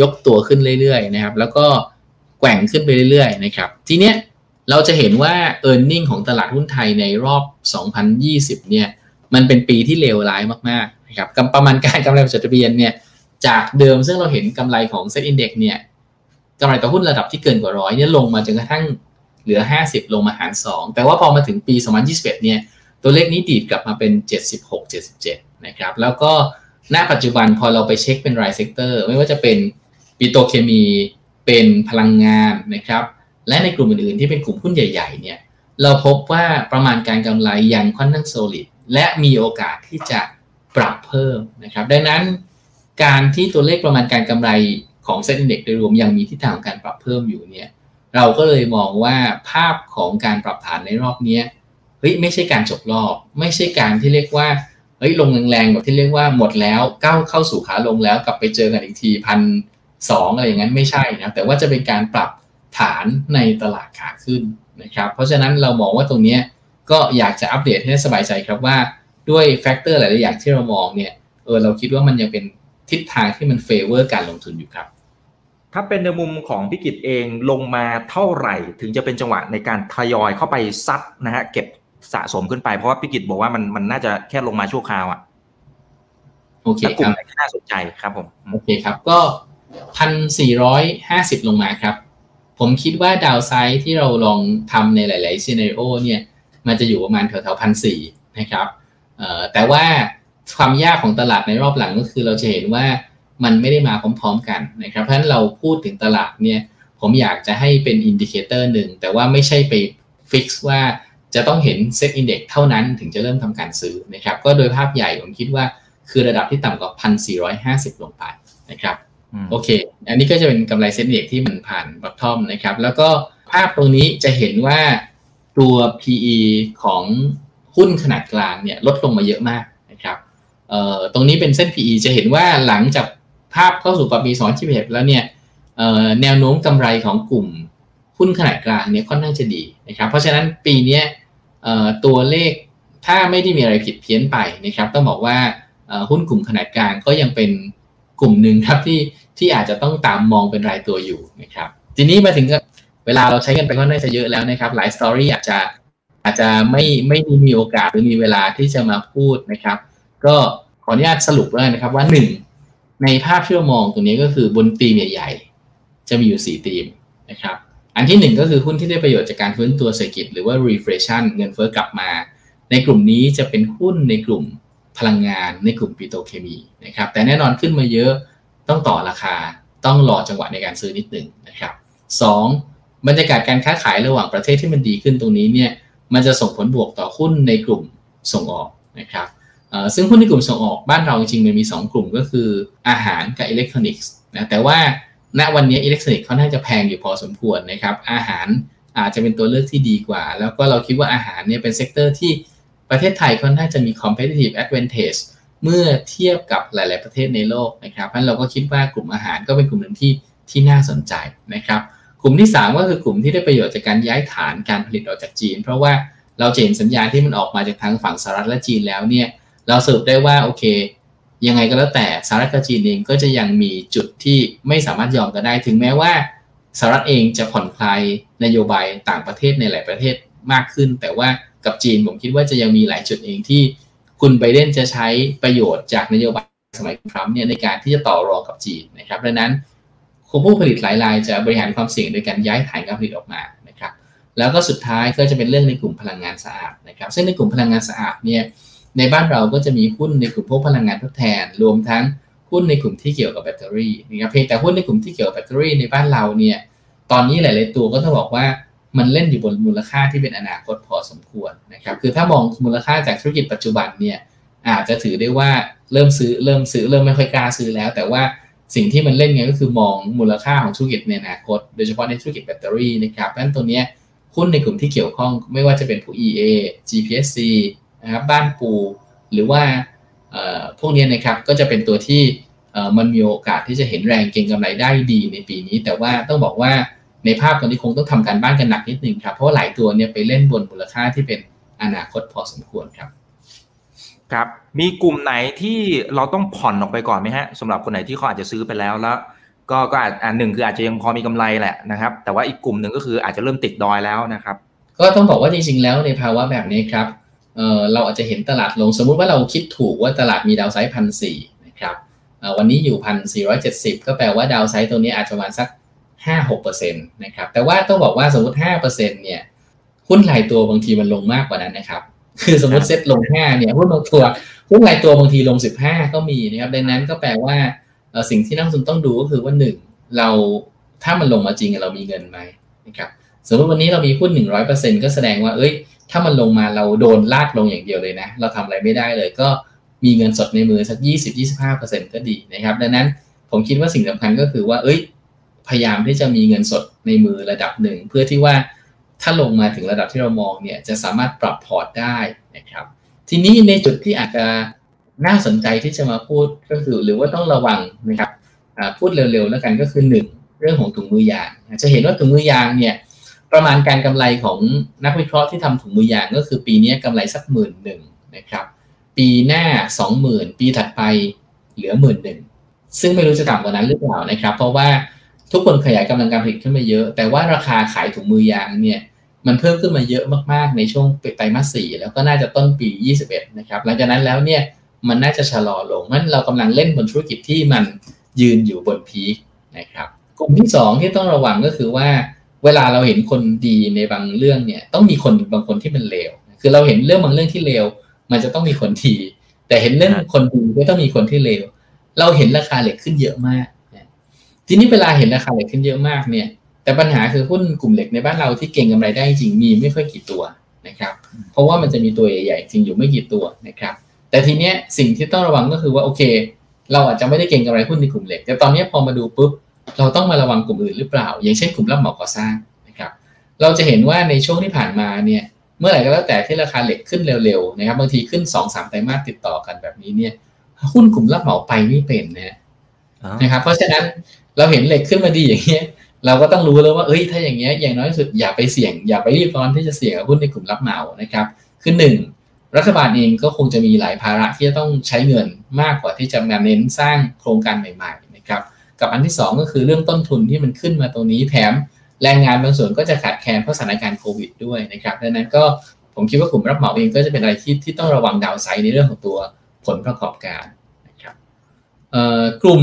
ยกตัวขึ้นเรื่อยๆนะครับ แล้วก็แกว่งขึ้นไปเรื่อยๆนะครับ ทีเนี้ยเราจะเห็นว่า e a r n i n g ของตลาดหุ้นไทยในรอบ 2020 เนี่ย มันเป็นปีที่เลวร้ายมากๆนะครับประมาณการกำไรจดทะเบียนเนี่ย จากเดิมซึ่งเราเห็นกำไรของเซ็ตอินดี x เนี่ยกำไรต่อหุ้นระดับที่เกินกว่าร้อยเนี่ยลงมาจนกระทั่งเหลือ 50 ลงมาหาร 2 แต่ว่าพอมาถึงปี 2021 เนี่ย ตัวเลขนี้ดีดกลับมาเป็น 76 77 นะครับ แล้วก็ณปัจจุบันพอเราไปเช็คเป็นราย sector ไม่ว่าจะเป็น ปิโตรเคมีเป็นพลังงานนะครับ และในกลุ่มอื่นๆที่เป็นกลุ่มหุ้นใหญ่ๆเนี่ยเราพบว่าประมาณการกำไรยังค่อนข้าง solid และมีโอกาสที่จะปรับเพิ่มนะครับ ดังนั้นการที่ตัวเลขประมาณการกำไรของเซ็นเด็กโดยรวมยังมีทิศทางการปรับเพิ่มอยู่เนี่ยเราก็เลยมองว่าภาพของการปรับฐานในรอบนี้เฮ้ยไม่ใช่การจบรอบ ไม่ใช่การที่เรียกว่าเฮ้ยลงแรงๆแบบที่เรียกว่าหมดแล้วก้าวเข้าสู่ขาลงแล้วกลับไปเจอกันอีกทีพัน สองอะไรอย่างนั้นไม่ใช่นะแต่ว่าจะเป็นการปรับฐานในตลาดขาขึ้นนะครับเพราะฉะนั้นเรามองว่าตรงนี้ก็อยากจะอัปเดตให้สบายใจครับว่าด้วยแฟกเตอร์หลายๆอย่างที่เรามองเนี่ยเออเราคิดว่ามันยังเป็นทิศทางที่มัน favor การลงทุนอยู่ครับ ถ้าเป็นในมุมของพี่กิจเองลงมาเท่าไหร่ ถึงจะเป็นจังหวะในการทยอยเข้าไปซัดนะฮะเก็บสะสมขึ้นไปเพราะว่าพี่กิจบอกว่ามันมันน่าจะแค่ลงมาชั่วคราวอะโอเคกลุ่มไหนน่าสนใจครับผมโอเคครับก็ พันสี่ร้อยห้าสิบลงมาครับ ผมคิดว่า downside ที่เราลองทำในหลายๆ scenario เนี่ยมันจะอยู่ประมาณแถวๆพันสี่นะครับแต่ว่าความยากของตลาดในรอบหลังก็คือเราจะเห็นว่ามันไม่ได้มาพร้อมๆกันนะครับ เพราะฉะนั้นเราพูดถึงตลาดเนี่ยผมอยากจะให้เป็น indicator หนึ่งแต่ว่าไม่ใช่ไป fix ว่าจะต้องเห็น SET Index เท่านั้นถึงจะเริ่มทำการซื้อนะครับ ก็โดยภาพใหญ่ผมคิดว่าคือระดับที่ต่ำกว่าพันสี่ร้อยห้าสิบลงไปนะครับ โอเค อันนี้ก็จะเป็นกำไร SET Index ที่มันผ่าน bottom นะครับ แล้วก็ภาพตรงนี้จะเห็นว่าตัว PE ของหุ้นขนาดกลางเนี่ยลดลงมาเยอะมากนะครับตรงนี้เป็นเส้น PE จะเห็นว่าหลังจากภาพเข้าสู่ปี2021แล้วเนี่ยแนวโน้มกำไรของกลุ่มหุ้นขนาดกลางเนี่ยค่อนข้างจะดีนะครับ เพราะฉะนั้นปีนี้ตัวเลขถ้าไม่ได้มีอะไรผิดเพี้ยนไปนะครับ ต้องบอกว่าหุ้นกลุ่มขนาดกลางก็ยังเป็น กลุ่มหนึ่งครับที่ที่อาจจะต้องตามมองเป็นรายตัวอยู่นะครับทีนี้มาถึงเวลาเราใช้กันไปก็น่าจะเยอะแล้วนะครับ หลายสตอรี่อาจจะอาจจะไม่ไม่มีโอกาสหรือมีเวลาที่จะมาพูดนะครับ ก็ขออนุญาตสรุปเลยนะครับว่าหนึ่งในภาพที่เรามองตรงนี้ก็คือบนตีมใหญ่ ๆ จะมีอยู่4ตีมนะครับ อันที่ 1 ก็คือหุ้นที่ได้ประโยชน์จากการฟื้นตัวเศรษฐกิจหรือว่า reflation เงินเฟ้อกลับมา ในกลุ่มนี้จะเป็นหุ้นในกลุ่ม พลังงานในกลุ่มปิโตรเคมีนะครับแต่แน่นอนขึ้นมาเยอะต้องต่อราคาต้องรอจังหวะในการซื้อนิดหนึ่งนะครับ 2. บรรยากาศการค้าขายระหว่างประเทศที่มันดีขึ้นตรงนี้เนี่ยมันจะส่งผลบวกต่อหุ้นในกลุ่มส่งออกนะครับซึ่งหุ้นในกลุ่มส่งออกบ้านเราจริงๆมันมี 2 กลุ่มก็คืออาหารกับอิเล็กทรอนิกส์นะแต่ว่าณวันนี้อิเล็กทรอนิกส์เขาน่าจะแพงอยู่พอสมควรนะครับอาหารอาจจะเป็นตัวเลือกที่ดีกว่า แล้วก็เราคิดว่าอาหารเนี่ยเป็น sector ที่ ประเทศไทยค่อนข้างจะมี competitive advantage เมื่อเทียบกับหลาย ๆ ประเทศในโลกนะครับเพราะเราก็คิดว่ากลุ่มอาหารก็เป็นกลุ่มหนึ่งที่ที่น่าสนใจนะครับ กลุ่มที่ 3 ก็คือกลุ่มที่ได้ประโยชน์จากการย้ายฐานการผลิตออกจากจีน เพราะว่าเราเห็นสัญญาณที่มันออกมาจากทางฝั่งสหรัฐและจีนแล้วเนี่ยเราสรุปได้ว่าโอเค ยังไงก็แล้วแต่สหรัฐกับจีนเองก็จะยังมีจุดที่ไม่สามารถยอมกันได้ ถึงแม้ว่าสหรัฐเองจะผ่อนคลายนโยบายต่างประเทศในหลายประเทศมากขึ้น แต่ว่า กับจีน ผมคิดว่าจะยังมีหลายจุดเองที่คุณไบเดนจะใช้ประโยชน์จากนโยบายสมัยทรัมป์เนี่ยในการที่จะต่อรองกับจีนนะครับดังนั้นผู้ผลิตหลายรายจะบริหารความเสี่ยงโดยการย้ายฐานการผลิตออกมานะครับ แล้วก็สุดท้ายก็จะเป็นเรื่องในกลุ่มพลังงานสะอาดนะครับซึ่งในกลุ่มพลังงานสะอาดเนี่ยในบ้านเราก็จะมีหุ้นในกลุ่มพวกพลังงานทดแทน รวมทั้งหุ้นในกลุ่มที่เกี่ยวกับแบตเตอรี่นะครับเพียงแต่หุ้นในกลุ่มที่เกี่ยวกับแบตเตอรี่ในบ้านเราเนี่ยตอนนี้หลาย ๆ ตัวก็ต้องบอกว่า มันเล่นอยู่บนมูลค่าที่เป็นอนาคตพอสมควรนะครับ คือถ้ามองมูลค่าจากธุรกิจปัจจุบันเนี่ยอาจจะถือได้ว่าเริ่มซื้อเริ่มซื้อเริ่มไม่ค่อยกล้าซื้อแล้ว แต่ว่าสิ่งที่มันเล่นไงก็คือมองมูลค่าของธุรกิจในอนาคต โดยเฉพาะในธุรกิจแบตเตอรี่นะครับเพรานั้นตัวเนี้ยหุ้นในกลุ่มที่เกี่ยวข้องไม่ว่าจะเป็นผู้ EA GPSC นะครับบ้านปูหรือว่าพวกนี้นะครับก็จะเป็นตัวที่มันมีโอกาสที่จะเห็นแรงเก็งกำไรได้ดีในปีนี้ แต่ว่าต้องบอกว่า ในภาพตอนนี้คงต้องทำการบ้านกันหนักนิดนึงครับ เพราะหลายตัวเนี่ยไปเล่นบนมูลค่าที่เป็นอนาคตพอสมควรครับครับ มีกลุ่มไหนที่เราต้องผ่อนออกไปก่อนไหมฮะสำหรับคนไหนที่เขาอาจจะซื้อไปแล้วแล้ว ก็ก็อาจหนึ่งคืออาจจะยังพอมีกำไรแหละนะครับ แต่ว่าอีกกลุ่มหนึ่งก็คืออาจจะเริ่มติดดอยแล้วนะครับ ก็ต้องบอกว่าจริงๆแล้วในภาวะแบบนี้ครับเออเราอาจจะเห็นตลาดลงสมมุติว่าเราคิดถูกว่าตลาดมีดาวไซด์พันสี่นะครับวันนี้อยู่พันสี่ร้อยเจ็ดสิบก็แปลว่าดาวไซด์ตัวนี้อาจจะประมาณสัก ห้าหกเปอร์เซ็นต์นะครับ แต่ว่าต้องบอกว่าสมมติห้าเปอร์เซ็นต์เนี่ยหุ้นรายตัวบางทีมันลงมากกว่านั้นนะครับ คือสมมติเซ็ตลงห้าเนี่ยหุ้นบางตัวหุ้นรายตัวบางทีลงสิบห้าก็มีนะครับ ดังนั้นก็แปลว่าสิ่งที่นักลงทุนต้องดูก็คือว่าหนึ่งเราถ้ามันลงมาจริงเรามีเงินไหมนะครับสมมติวันนี้เรามีหุ้นหนึ่งร้อยเปอร์เซ็นก็แสดงว่าเอ้ย ถ้ามันลงมาเราโดนลากลงอย่างเดียวเลยนะ เราทำอะไรไม่ได้เลยก็มีเงินสดในมือสักยี่สิบยี่สิบห้าเปอร์เซ็นก็ดีนะครับ ดังนั้นผมคิดว่าสิ่งสำคัญก็คือว่า เอ้ย พยายามที่จะมีเงินสดในมือระดับหนึ่ง เพื่อที่ว่าถ้าลงมาถึงระดับที่เรามองเนี่ยจะสามารถปรับพอร์ตได้นะครับ ทีนี้ในจุดที่อาจจะน่าสนใจที่จะมาพูดก็คือหรือว่าต้องระวังนะครับพูดเร็วๆแล้วกันก็คือหนึ่งเรื่องของถุงมือยาง จะเห็นว่าถุงมือยางเนี่ยประมาณการกำไรของนักวิเคราะห์ที่ทำถุงมือยางก็คือปีนี้กำไรสักหมื่นหนึ่งนะครับ ปีหน้าสองหมื่นปีถัดไปเหลือหมื่นหนึ่งซึ่งไม่รู้จะต่ำกว่านั้นหรือเปล่านะครับ เพราะว่า ทุกคนขยายกำลังการผลิตขึ้นมาเยอะ แต่ว่าราคาขายถุงมือยางเนี่ยมันเพิ่มขึ้นมาเยอะมากๆ ในช่วงไตรมาสสี่แล้วก็น่าจะต้นปี 21 นะครับ หลังจากนั้นแล้วเนี่ยมันน่าจะชะลอลงมันเรากำลังเล่นบนธุรกิจที่มันยืนอยู่บนพีคนะครับกลุ่มที่ 2 ที่ต้องระวังก็คือว่า เวลาเราเห็นคนดีในบางเรื่องเนี่ยต้องมีคนบางคนที่เป็นเลวคือเราเห็นเรื่องบางเรื่องที่เลวมันจะต้องมีคนดีแต่เห็นเรื่องคนดีก็ต้องมีคนที่เลวเราเห็นราคาเหล็กขึ้นเยอะมาก ทีนี้เวลาเห็นราคาเหล็กขึ้นเยอะมากเนี่ย แต่ปัญหาคือหุ้นกลุ่มเหล็กในบ้านเราที่เก่งกำไรได้จริงมีไม่ค่อยกี่ตัวนะครับ เพราะว่ามันจะมีตัวใหญ่ๆจริงอยู่ไม่กี่ตัวนะครับ แต่ทีเนี้ยสิ่งที่ต้องระวังก็คือว่าโอเค เราอาจจะไม่ได้เก่งกำไรหุ้นในกลุ่มเหล็ก แต่ตอนนี้พอมาดูปุ๊บเราต้องมาระวังกลุ่มอื่นหรือเปล่า อย่างเช่นกลุ่มรับเหมาก่อสร้างนะครับ เราจะเห็นว่าในช่วงที่ผ่านมาเนี่ยเมื่อไหร่ก็แล้วแต่ที่ราคาเหล็กขึ้นเร็วๆนะครับบางทีขึ้น2อสไตรมาสติดต่อกันแบบนี้เนี่ยหุ้นกลุ่มรับเหมาไปไม่เป็นนะนะครับเพราะฉะนั้น เราเห็นเหล็กขึ้นมาดีอย่างเงี้ยเราก็ต้องรู้แล้วว่าเอ้ยถ้าอย่างเงี้ยอย่างน้อยสุดอย่าไปเสี่ยง อย่าไปรีบร้อนที่จะเสี่ยงหุ้นในกลุ่มรับเหมานะครับคือหนึ่งรัฐบาลเองก็คงจะมีหลายภาระที่จะต้องใช้เงินมากกว่าที่จะมาเน้นสร้างโครงการใหม่ๆนะครับกับอันที่ 2 ก็คือเรื่องต้นทุนที่มันขึ้นมาตรงนี้แถมแรงงานบางส่วนก็จะขาดแคลนเพราะสถานการณ์โควิดด้วยนะครับดังนั้นก็ผมคิดว่ากลุ่มรับเหมาเองก็จะเป็นอะไรที่ที่ต้องระวังดาวไซด์ในเรื่องของตัวผลประกอบการนะครับกลุ่ม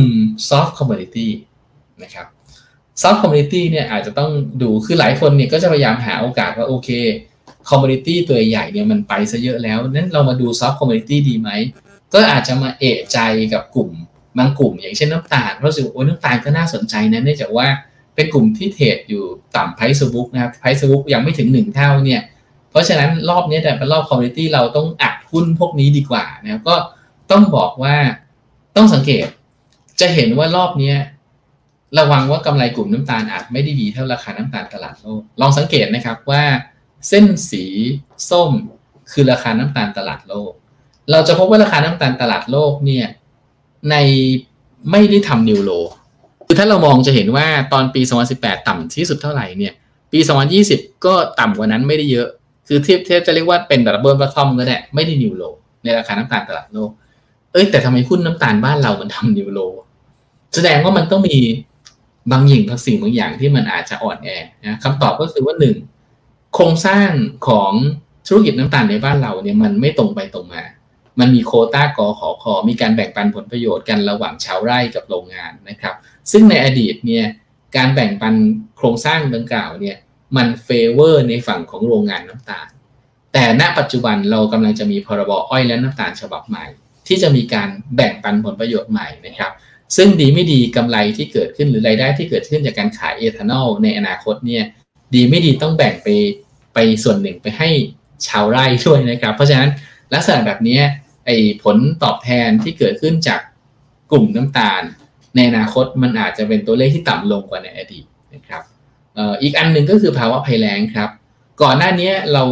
soft commodity น นะครับ soft commodity เนี่ยอาจจะต้องดูคือหลายคนเนี่ยก็จะพยายามหาโอกาสว่าโอเค commodity ตัวใหญ่เนี่ยมันไปซะเยอะแล้วนั้นเรามาดู soft commodity ดีไหม ก็อาจจะมาเอะใจกับกลุ่มบางกลุ่ม อย่างเช่นน้ำตาลเพราะรู้สึกโอ้ยน้ำตาลก็น่าสนใจนะเนื่องจากว่าเป็นกลุ่มที่ trade อยู่ต่ำ price book นะครับ price book ยังไม่ถึงหนึ่งเท่าเนี่ยเพราะฉะนั้นรอบนี้แต่เป็นรอบ commodity เราต้องอัดหุ้นพวกนี้ดีกว่านะครับก็ต้องบอกว่าต้องสังเกตจะเห็นว่ารอบนี้ ระวังว่ากำไรกลุ่มน้ำตาลอาจไม่ได้ดีเท่าราคาน้ำตาลตลาดโลก ลองสังเกตนะครับว่า เส้นสีส้มคือราคาน้ำตาลตลาดโลก เราจะพบว่าราคาน้ำตาลตลาดโลกเนี่ยในไม่ได้ทำนิวโลคือถ้าเรามองจะเห็นว่าตอนปี 2018 ต่ำที่สุดเท่าไหร่เนี่ย ปี 2020 ก็ต่ำกว่านั้นไม่ได้เยอะ คือเทียบเทียบจะเรียกว่าเป็นดับเบิลบัตทอมก็ได้ไม่ได้นิวโลในราคาน้ำตาลตลาดโลก เอ้ยแต่ทำไมหุ้นน้ำตาลบ้านเรามันทำนิวโลแสดงว่ามันต้องมี บางอย่างบางสิ่งบางอย่างที่มันอาจจะอ่อนแอนะคำตอบก็คือว่าหนึ่งโครงสร้างของธุรกิจน้ำตาลในบ้านเราเนี่ยมันไม่ตรงไปตรงมา มันมีโคต้ากอขอคอมีการแบ่งปันผลประโยชน์กันระหว่างชาวไร่กับโรงงานนะครับ ซึ่งในอดีตเนี่ยการแบ่งปันโครงสร้างดังกล่าวเนี่ยมันเฟเวอร์ในฝั่งของโรงงานน้ำตาล แต่ณปัจจุบันเรากำลังจะมีพรบอ้อยและน้ำตาลฉบับใหม่ ที่จะมีการแบ่งปันผลประโยชน์ใหม่นะครับ ซึ่งดีไม่ดีกำไรที่เกิดขึ้นหรือรายได้ที่เกิดขึ้นจากการขายเอทานอลในอนาคตเนี่ยดีไม่ดีต้องแบ่งไปไปส่วนหนึ่งไปให้ชาวไร่ด้วยนะครับ เพราะฉะนั้นลักษณะแบบนี้ไอ้ผลตอบแทนที่เกิดขึ้นจากกลุ่มน้ำตาล ในอนาคตมันอาจจะเป็นตัวเลขที่ต่ำลงกว่าในอดีตนะครับอีกอันหนึ่งก็คือภาวะภัยแล้งครับ ก่อนหน้านี้เรา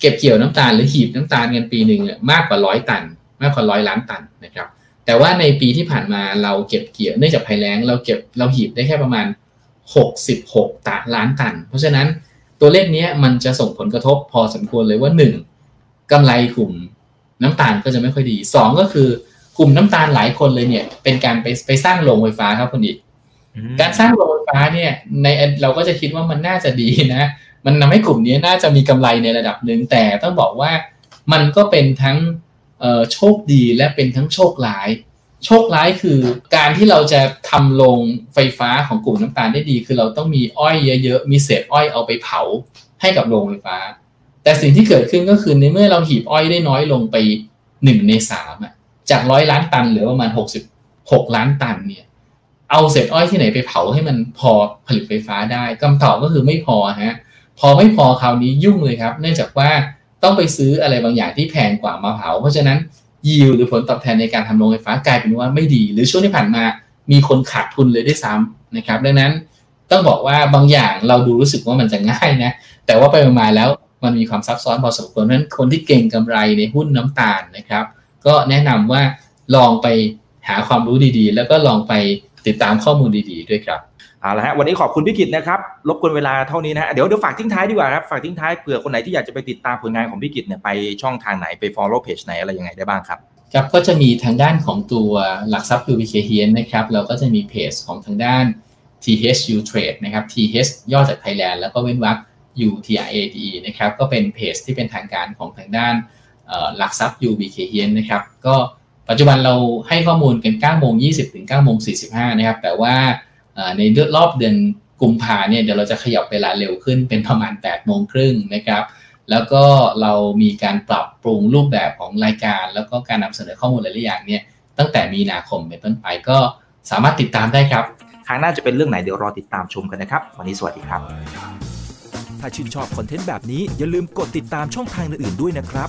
เก็บเกี่ยวน้ำตาลหรือหีบน้ำตาลกันปีหนึ่งมากกว่าร้อยตัน มากกว่าร้อยล้านตันนะครับ แต่ว่าในปีที่ผ่านมาเราเก็บเกี่ยวเนื่องจากภัยแล้งเราเก็บเราหีบได้แค่ประมาณ 66ตาล้านตัน เพราะฉะนั้นตัวเลขนี้มันจะส่งผลกระทบพอสมควรเลยว่า 1. กำไรกลุ่มน้ำตาลก็จะไม่ค่อยดีสองก็คือกลุ่มน้ำตาลหลายคนเลยเนี่ย เป็นการไปไปสร้างโรงไฟฟ้าครับคุณอีกการสร้างโรงไฟฟ้าเนี่ยในเราก็จะคิดว่ามันน่าจะดีนะ มันทาให้กลุ่มนี้น่าจะมีกำไรในระดับหนึ่งแต่ต้องบอกว่ามันก็เป็นทั้ง โชคดีและเป็นทั้งโชคร้าย โชคร้ายคือการที่เราจะทำโรงไฟฟ้าของกลุ่มน้ำตาลได้ดี คือเราต้องมีอ้อยเยอะๆ มีเศษอ้อยเอาไปเผาให้กับโรงไฟฟ้า แต่สิ่งที่เกิดขึ้นก็คือในเมื่อเราหีบอ้อยได้น้อยลงไปหนึ่งในสามจากร้อยล้านตันเหลือประมาณหกสิบหกล้านตันเนี่ยเอาเศษอ้อยที่ไหนไปเผาให้มันพอผลิตไฟฟ้าได้คำตอบก็คือไม่พอฮะพอไม่พอคราวนี้ยุ่งเลยครับ เนื่องจากว่า ต้องไปซื้ออะไรบางอย่างที่แพงกว่ามาเผาเพราะฉะนั้นยิวหรือผลตอบแทนในการทำโรงไฟฟ้ากลายเป็นว่าไม่ดี หรือช่วงที่ผ่านมามีคนขาดทุนเลยด้วยซ้ำนะครับ ดังนั้นต้องบอกว่าบางอย่างเราดูรู้สึกว่ามันจะง่ายนะ แต่ว่าไปมาแล้วมันมีความซับซ้อนพอสมควรเพราะฉะนั้นคนที่เก่งกำไรในหุ้นน้ำตาลนะครับ ก็แนะนำว่าลองไปหาความรู้ดีๆ แล้วก็ลองไปติดตามข้อมูลดีๆ ด้วยครับ เอาละฮะวันนี้ขอบคุณพี่กิตนะครับรบกวนเวลาเท่านี้นะเดี๋ยวเดี๋ยวฝากทิ้งท้ายดีกว่าครับฝากทิ้งท้ายเผื่อคนไหนที่อยากจะไปติดตามผลงานของพี่กิตเนี่ยไปช่องทางไหนไป follow page ไหนอะไรยังไงได้บ้างครับครับก็จะมีทางด้านของตัวหลักทรัพย์ UBK เฮียนนะครับเราก็จะมีเพจของทางด้าน THU Trade นะครับ TH ย่อจาก Thailand แล้วก็เว้นวรรค UTRADE นะครับก็เป็นเพจที่เป็นทางการของทางด้านหลักทรัพย์ UBK เฮียนนะครับก็ปัจจุบันเราให้ข้อมูลกัน9โมง20ถึง9โมง45นะครับแต่ว่า ในเดือนรอบเดือนกุมภาเนี่ยเดี๋ยวเราจะขยับเวลาเร็วขึ้นเป็นประมาณ8โมงครึ่งนะครับ แล้วก็เรามีการปรับปรุงรูปแบบของรายการ แล้วก็การนำเสนอข้อมูลหลายอย่างเนี่ยตั้งแต่มีนาคมเป็นต้นไปก็สามารถติดตามได้ครับ ครั้งหน้าจะเป็นเรื่องไหนเดี๋ยวรอติดตามชมกันนะครับ วันนี้สวัสดีครับ ถ้าชื่นชอบคอนเทนต์แบบนี้อย่าลืมกดติดตามช่องทางอื่นๆด้วยนะครับ